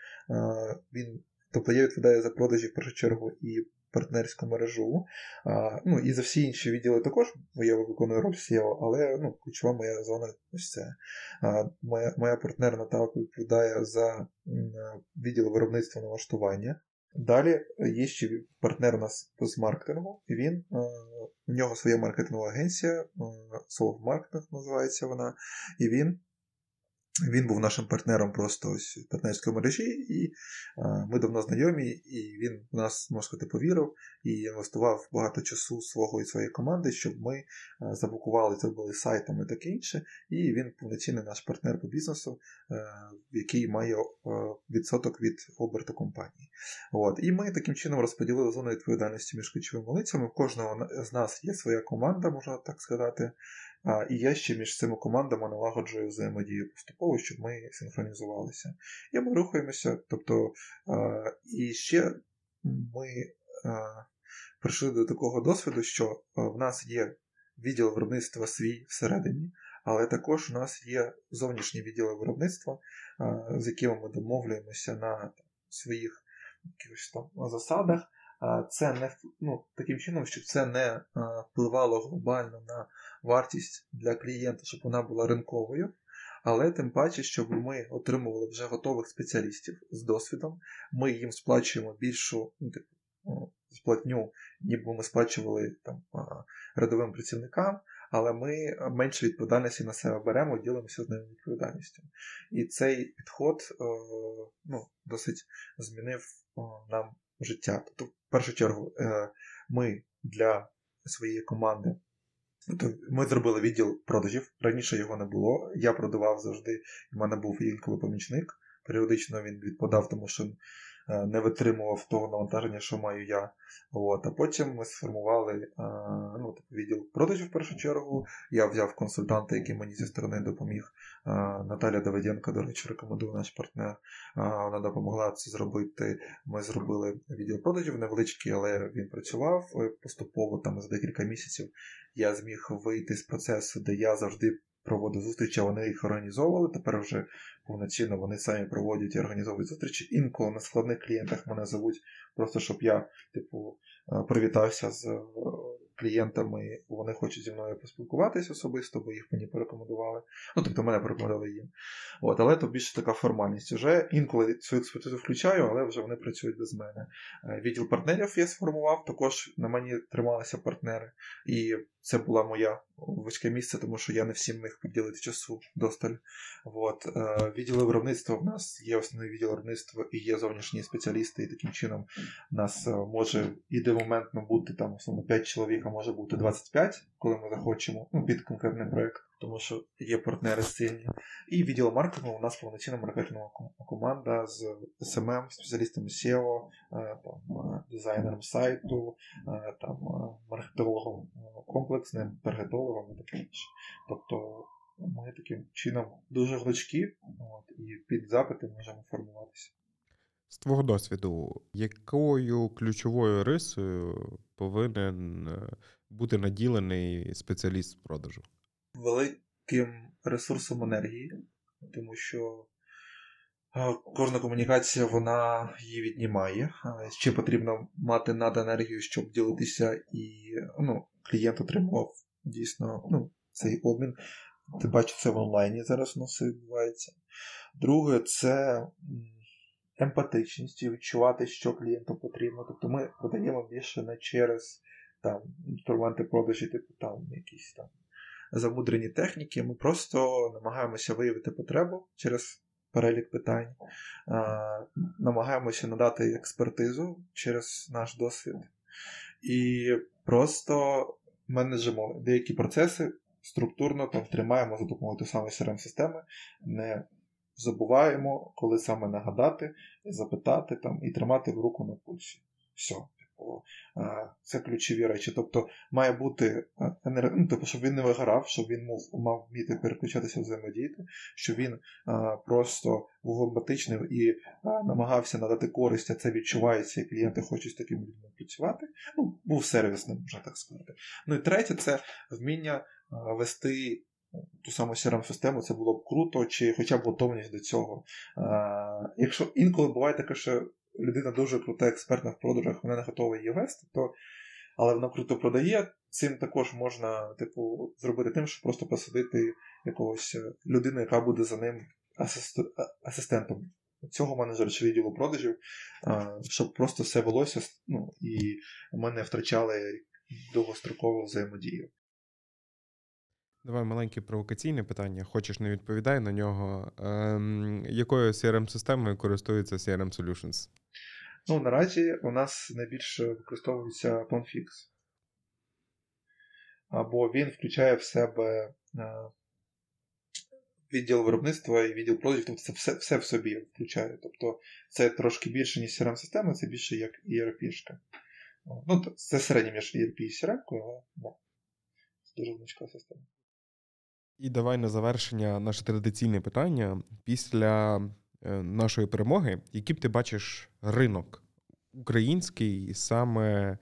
Він Тобто я відповідаю за продажі в першу чергу і партнерську мережу. А, Ну і за всі інші відділи також я виконую роль SEO, але ну, ключова моя зона ось це. А, Моя моя партнер Наталка відповідає за відділ виробництва налаштування. Далі є ще партнер у нас з маркетингу, він, у нього своя маркетингова агенція, Solve Marketing називається вона, і він він був нашим партнером просто ось в партнерської мережі, і а, ми давно знайомі, і він в нас, можна сказати, повірив і інвестував багато часу свого і своєї команди, щоб ми а, заблокували, зробили сайтами і таке інше. І він повноцінний наш партнер по бізнесу, а, який має відсоток від оберту компанії. От. І ми таким чином розподілили зону відповідальності між ключовими лицями. У кожного з нас є своя команда, можна так сказати. І я ще між цими командами налагоджую взаємодію поступово, щоб ми синхронізувалися. І ми рухаємося. Тобто, і ще ми прийшли до такого досвіду, що в нас є відділ виробництва свій всередині, але також у нас є зовнішні відділи виробництва, з якими ми домовлюємося на там, своїх якихось там засадах. Це не ну, таким чином, щоб це не впливало глобально на вартість для клієнта, щоб вона була ринковою. Але тим паче, щоб ми отримували вже готових спеціалістів з досвідом, ми їм сплачуємо більшу ну, типу, сплатню, ніби ми сплачували там, рядовим працівникам, але ми менше відповідальності на себе беремо ділимося з ними відповідальністю. І цей підход е, ну, досить змінив нам життя. Тобто, в першу чергу, е, ми для своєї команди ми зробили відділ продажів. Раніше його не було. Я продавав завжди, в мене був інколи помічник. Періодично він відпадав, тому що не витримував того навантаження, що маю я. От. А потім ми сформували е, ну, типу, відділ продажів в першу чергу. Я взяв консультанта, який мені зі сторони допоміг. Е, Наталя Давиденко, до речі, рекомендує наш партнер. Вона допомогла це зробити. Ми зробили відділ продажів невеличкий, але він працював поступово там за декілька місяців. Я зміг вийти з процесу, де я завжди проводив зустрічі, вони їх організовували. Тепер вже повноцінно вони самі проводять і організовують зустрічі. Інколи на складних клієнтах мене зовуть, просто щоб я, типу, е, привітався з е, клієнтами, вони хочуть зі мною поспілкуватися особисто, бо їх мені порекомендували. Ну, тобто мене порекомендували їм. От, Але то більше така формальність. Уже інколи свою експертизу включаю, але вже вони працюють без мене. Е, відділ партнерів я сформував, також на мені трималися партнери. І це була моя важке місце, тому що я не всім міг поділити часу досталь. От. Е, відділи виробництва в нас є основний відділ виробництва і є зовнішні спеціалісти, і таким чином нас е, може ідемоментно бути там основно 5 чоловік, а може бути 25, коли ми захочемо ну, під конкретний проєкт тому що є партнери сильні. І відділ маркетингу у нас повноцінна маркетингова команда з SMM, спеціалістами SEO, е, там, е, дизайнером сайту, е, там, маркетологом комплексним, таргетологом і таке інше. Тобто ми таким чином дуже гнучкі і під запити можемо формуватися. З твого досвіду, якою ключовою рисою повинен бути наділений спеціаліст з продажу? Великим ресурсом енергії, тому що кожна комунікація вона її віднімає. Ще потрібно мати над енергію, щоб ділитися, і ну, клієнт отримував дійсно ну, цей обмін. Ти бачиш це в онлайні зараз у нас відбувається. Друге, це емпатичність і відчувати, що клієнту потрібно. Тобто ми продаємо більше не через там, інструменти продажі, типу там якісь там замудрені техніки. Ми просто намагаємося виявити потребу через перелік питань, намагаємося надати експертизу через наш досвід. І просто менеджимо деякі процеси структурно там тримаємо за допомогою тієї самої crm системи не забуваємо, коли саме нагадати, запитати там і тримати в руку на пульсі. Все. Це ключові речі. Тобто має бути ну, тобто, щоб він не вигорав, щоб він мав, мав вміти переключатися взаємодіяти, щоб він а, просто був емпатичним і а, намагався надати користь, а це відчувається, і клієнти хочуть з такими людьми працювати. Ну, був сервісним, можна так сказати. Ну і третє, це вміння а, вести. Ту саму crm систему це було б круто, чи хоча б готовність до цього. А, Якщо інколи буває таке, що людина дуже крута, експертна в продажах, вона не готова її вести, то але вона круто продає. Цим також можна, типу, зробити тим, щоб просто посадити якогось е, людину, яка буде за ним асист... асистентом цього менеджера чи відділу продажів, щоб просто все велося ну, і ми не втрачали довгострокову взаємодію. Давай маленьке провокаційне питання. Хочеш, не відповідай на нього. Ем, Якою CRM-системою користується CRM Solutions? Ну, наразі у нас найбільше використовується PlanFix. Або він включає в себе е, відділ виробництва і відділ продажів, тобто це все все в собі включає. Тобто це трошки більше, ніж crm система це більше як ERP-шка. Ну, Це середнє між ERP і CRM, але да, це дуже значка система. І давай на завершення наше традиційне питання. Після нашої перемоги, який б ти бачиш ринок український саме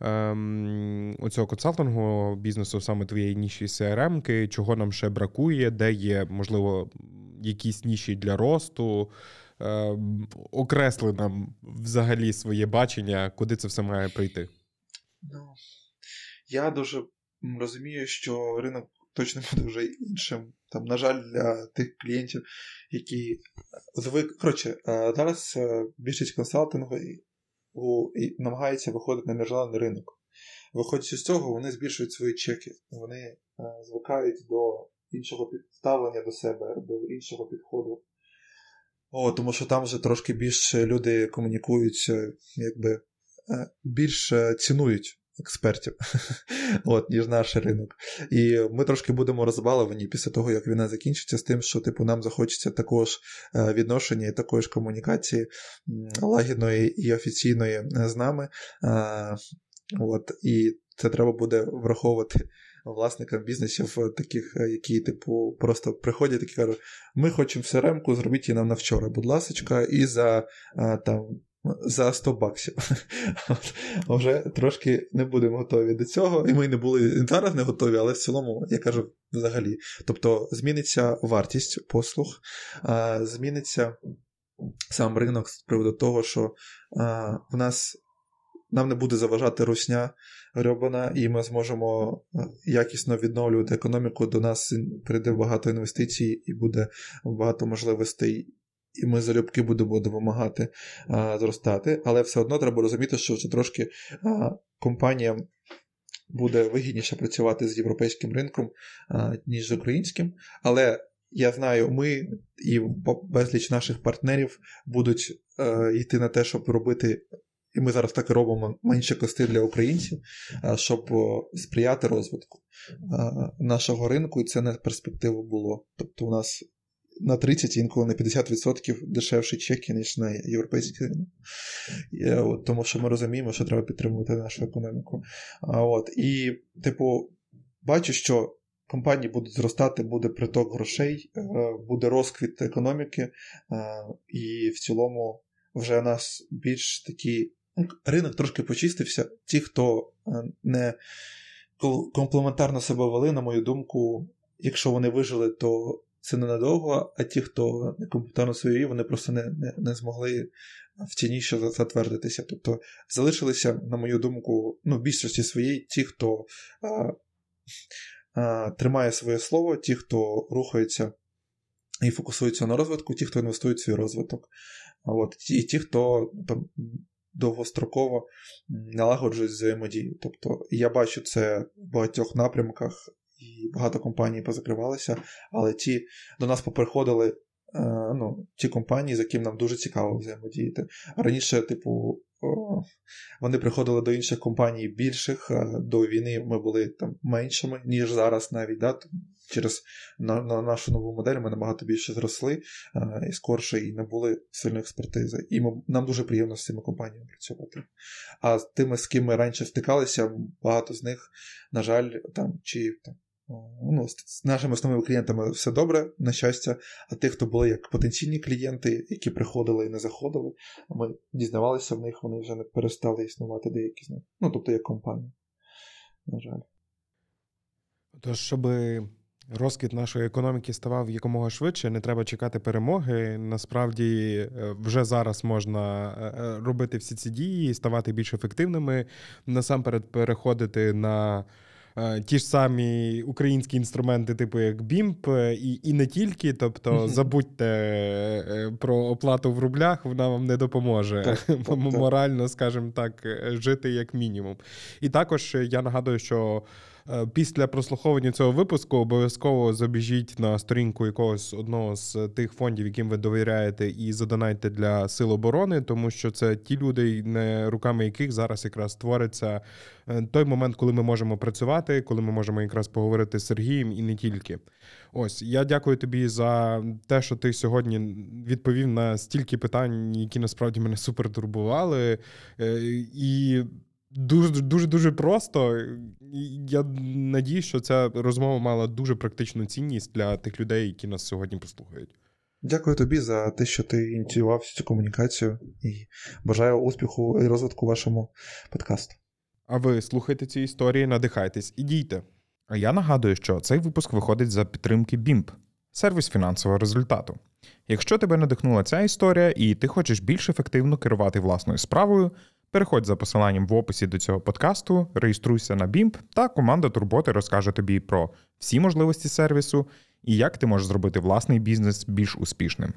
ем, оцього консалтингового бізнесу, саме твоєї ніші CRM-ки, чого нам ще бракує, де є, можливо, якісь ніші для росту. Ем, окресли нам взагалі своє бачення, куди це все має прийти. Ну, Я дуже розумію, що ринок точно буде вже іншим. Там, на жаль, для тих клієнтів, які звик. Коротше, е, зараз е, більшість консалтингу і намагається виходити на міжнародний ринок. Виходячи з цього, вони збільшують свої чеки, вони е, звикають до іншого підставлення до себе, до іншого підходу. О, Тому що там вже трошки більше люди комунікують, якби більш цінують експертів, от, ніж наш ринок. І ми трошки будемо розбаловані після того, як війна закінчиться, з тим, що типу, нам захочеться також е, відношення і також комунікації лагідної і офіційної е, з нами. Е, от, І це треба буде враховувати. Власникам бізнесів, таких, які, типу, просто приходять і кажуть: ми хочемо все ремку, зробіть її нам на вчора, будь ласка, і за там за 100 баксів. Вже трошки не будемо готові до цього, і ми не були зараз не готові, але в цілому, я кажу, взагалі. Тобто зміниться вартість послуг, зміниться сам ринок з приводу того, що в нас. Нам не буде заважати русня грьобана, і ми зможемо якісно відновлювати економіку. До нас прийде багато інвестицій і буде багато можливостей і ми залюбки будемо допомагати а, зростати, але все одно треба розуміти, що це трошки а, компаніям буде вигідніше працювати з європейським ринком, а, ніж з українським. Але я знаю, ми і безліч наших партнерів будуть е, йти на те, щоб робити. І ми зараз так і робимо менше кости для українців, щоб сприяти розвитку нашого ринку, і це не перспективу було. Тобто, у нас на 30, інколи на 50% дешевші чеки, ніж на європейський ринок. От, Тому що ми розуміємо, що треба підтримувати нашу економіку. А, от, І, типу, бачу, що компанії будуть зростати, буде приток грошей, е, буде розквіт економіки, е, і в цілому вже у нас більш такий ну, ринок трошки почистився. Ті, хто е, не комплементарно себе вели, на мою думку, якщо вони вижили, то це ненадовго, а ті, хто не компетентно свої, вони просто не, не, не змогли в ціні ще затвердитися. Тобто залишилися, на мою думку, ну, в більшості своїй ті, хто а, а, тримає своє слово, ті, хто рухається і фокусуються на розвитку, ті, хто інвестують в свій розвиток. От, І ті, хто там довгостроково налагоджують взаємодію. Тобто я бачу це в багатьох напрямках, і багато компаній позакривалися, але ті до нас поприходили. Ну, ті компанії, з якими нам дуже цікаво взаємодіяти. Раніше, типу, вони приходили до інших компаній більших. До війни ми були там меншими, ніж зараз навіть. Да? Через на, на нашу нову модель ми набагато більше зросли і скорше, і не були сильної експертизи. І ми, нам дуже приємно з цими компаніями працювати. А з тими, з ким ми раніше стикалися, багато з них, на жаль, там чи там. Ну, З нашими основними клієнтами все добре, на щастя, а тих, хто були як потенційні клієнти, які приходили і не заходили, ми дізнавалися в них, вони вже не перестали існувати деякі з них. Ну, тобто як компанія. На жаль. Тож, щоб розквіт нашої економіки ставав якомога швидше, не треба чекати перемоги. Насправді, е, вже зараз можна е, робити всі ці дії, ставати більш ефективними, насамперед переходити на. Е, ті ж самі українські інструменти, типу як BIMP, е, і і не тільки. Тобто, забудьте е, про оплату в рублях, вона вам не допоможе так, морально, скажімо так, жити як мінімум. І також я нагадую, що. Е, після прослуховування цього випуску обов'язково забіжіть на сторінку якогось одного з тих фондів, яким ви довіряєте, і задонайте для сил оборони, тому що це ті люди, не руками яких зараз якраз створиться е, той момент, коли ми можемо працювати, коли ми можемо якраз поговорити з Сергієм і не тільки. Ось я дякую тобі за те, що ти сьогодні відповів на стільки питань, які насправді мене супер турбували. Е, і Дуже дуже дуже просто. Я надію, що ця розмова мала дуже практичну цінність для тих людей, які нас сьогодні послухають. Дякую тобі за те, що ти ініціював цю комунікацію, і бажаю успіху і розвитку вашому подкасту. А ви слухайте ці історії, надихайтесь і дійте. А я нагадую, що цей випуск виходить за підтримки BIMP – сервіс фінансового результату. Якщо тебе надихнула ця історія, і ти хочеш більш ефективно керувати власною справою. Переходь за посиланням в описі до цього подкасту, реєструйся на BIMP, та команда Турботи розкаже тобі про всі можливості сервісу і як ти можеш зробити власний бізнес більш успішним.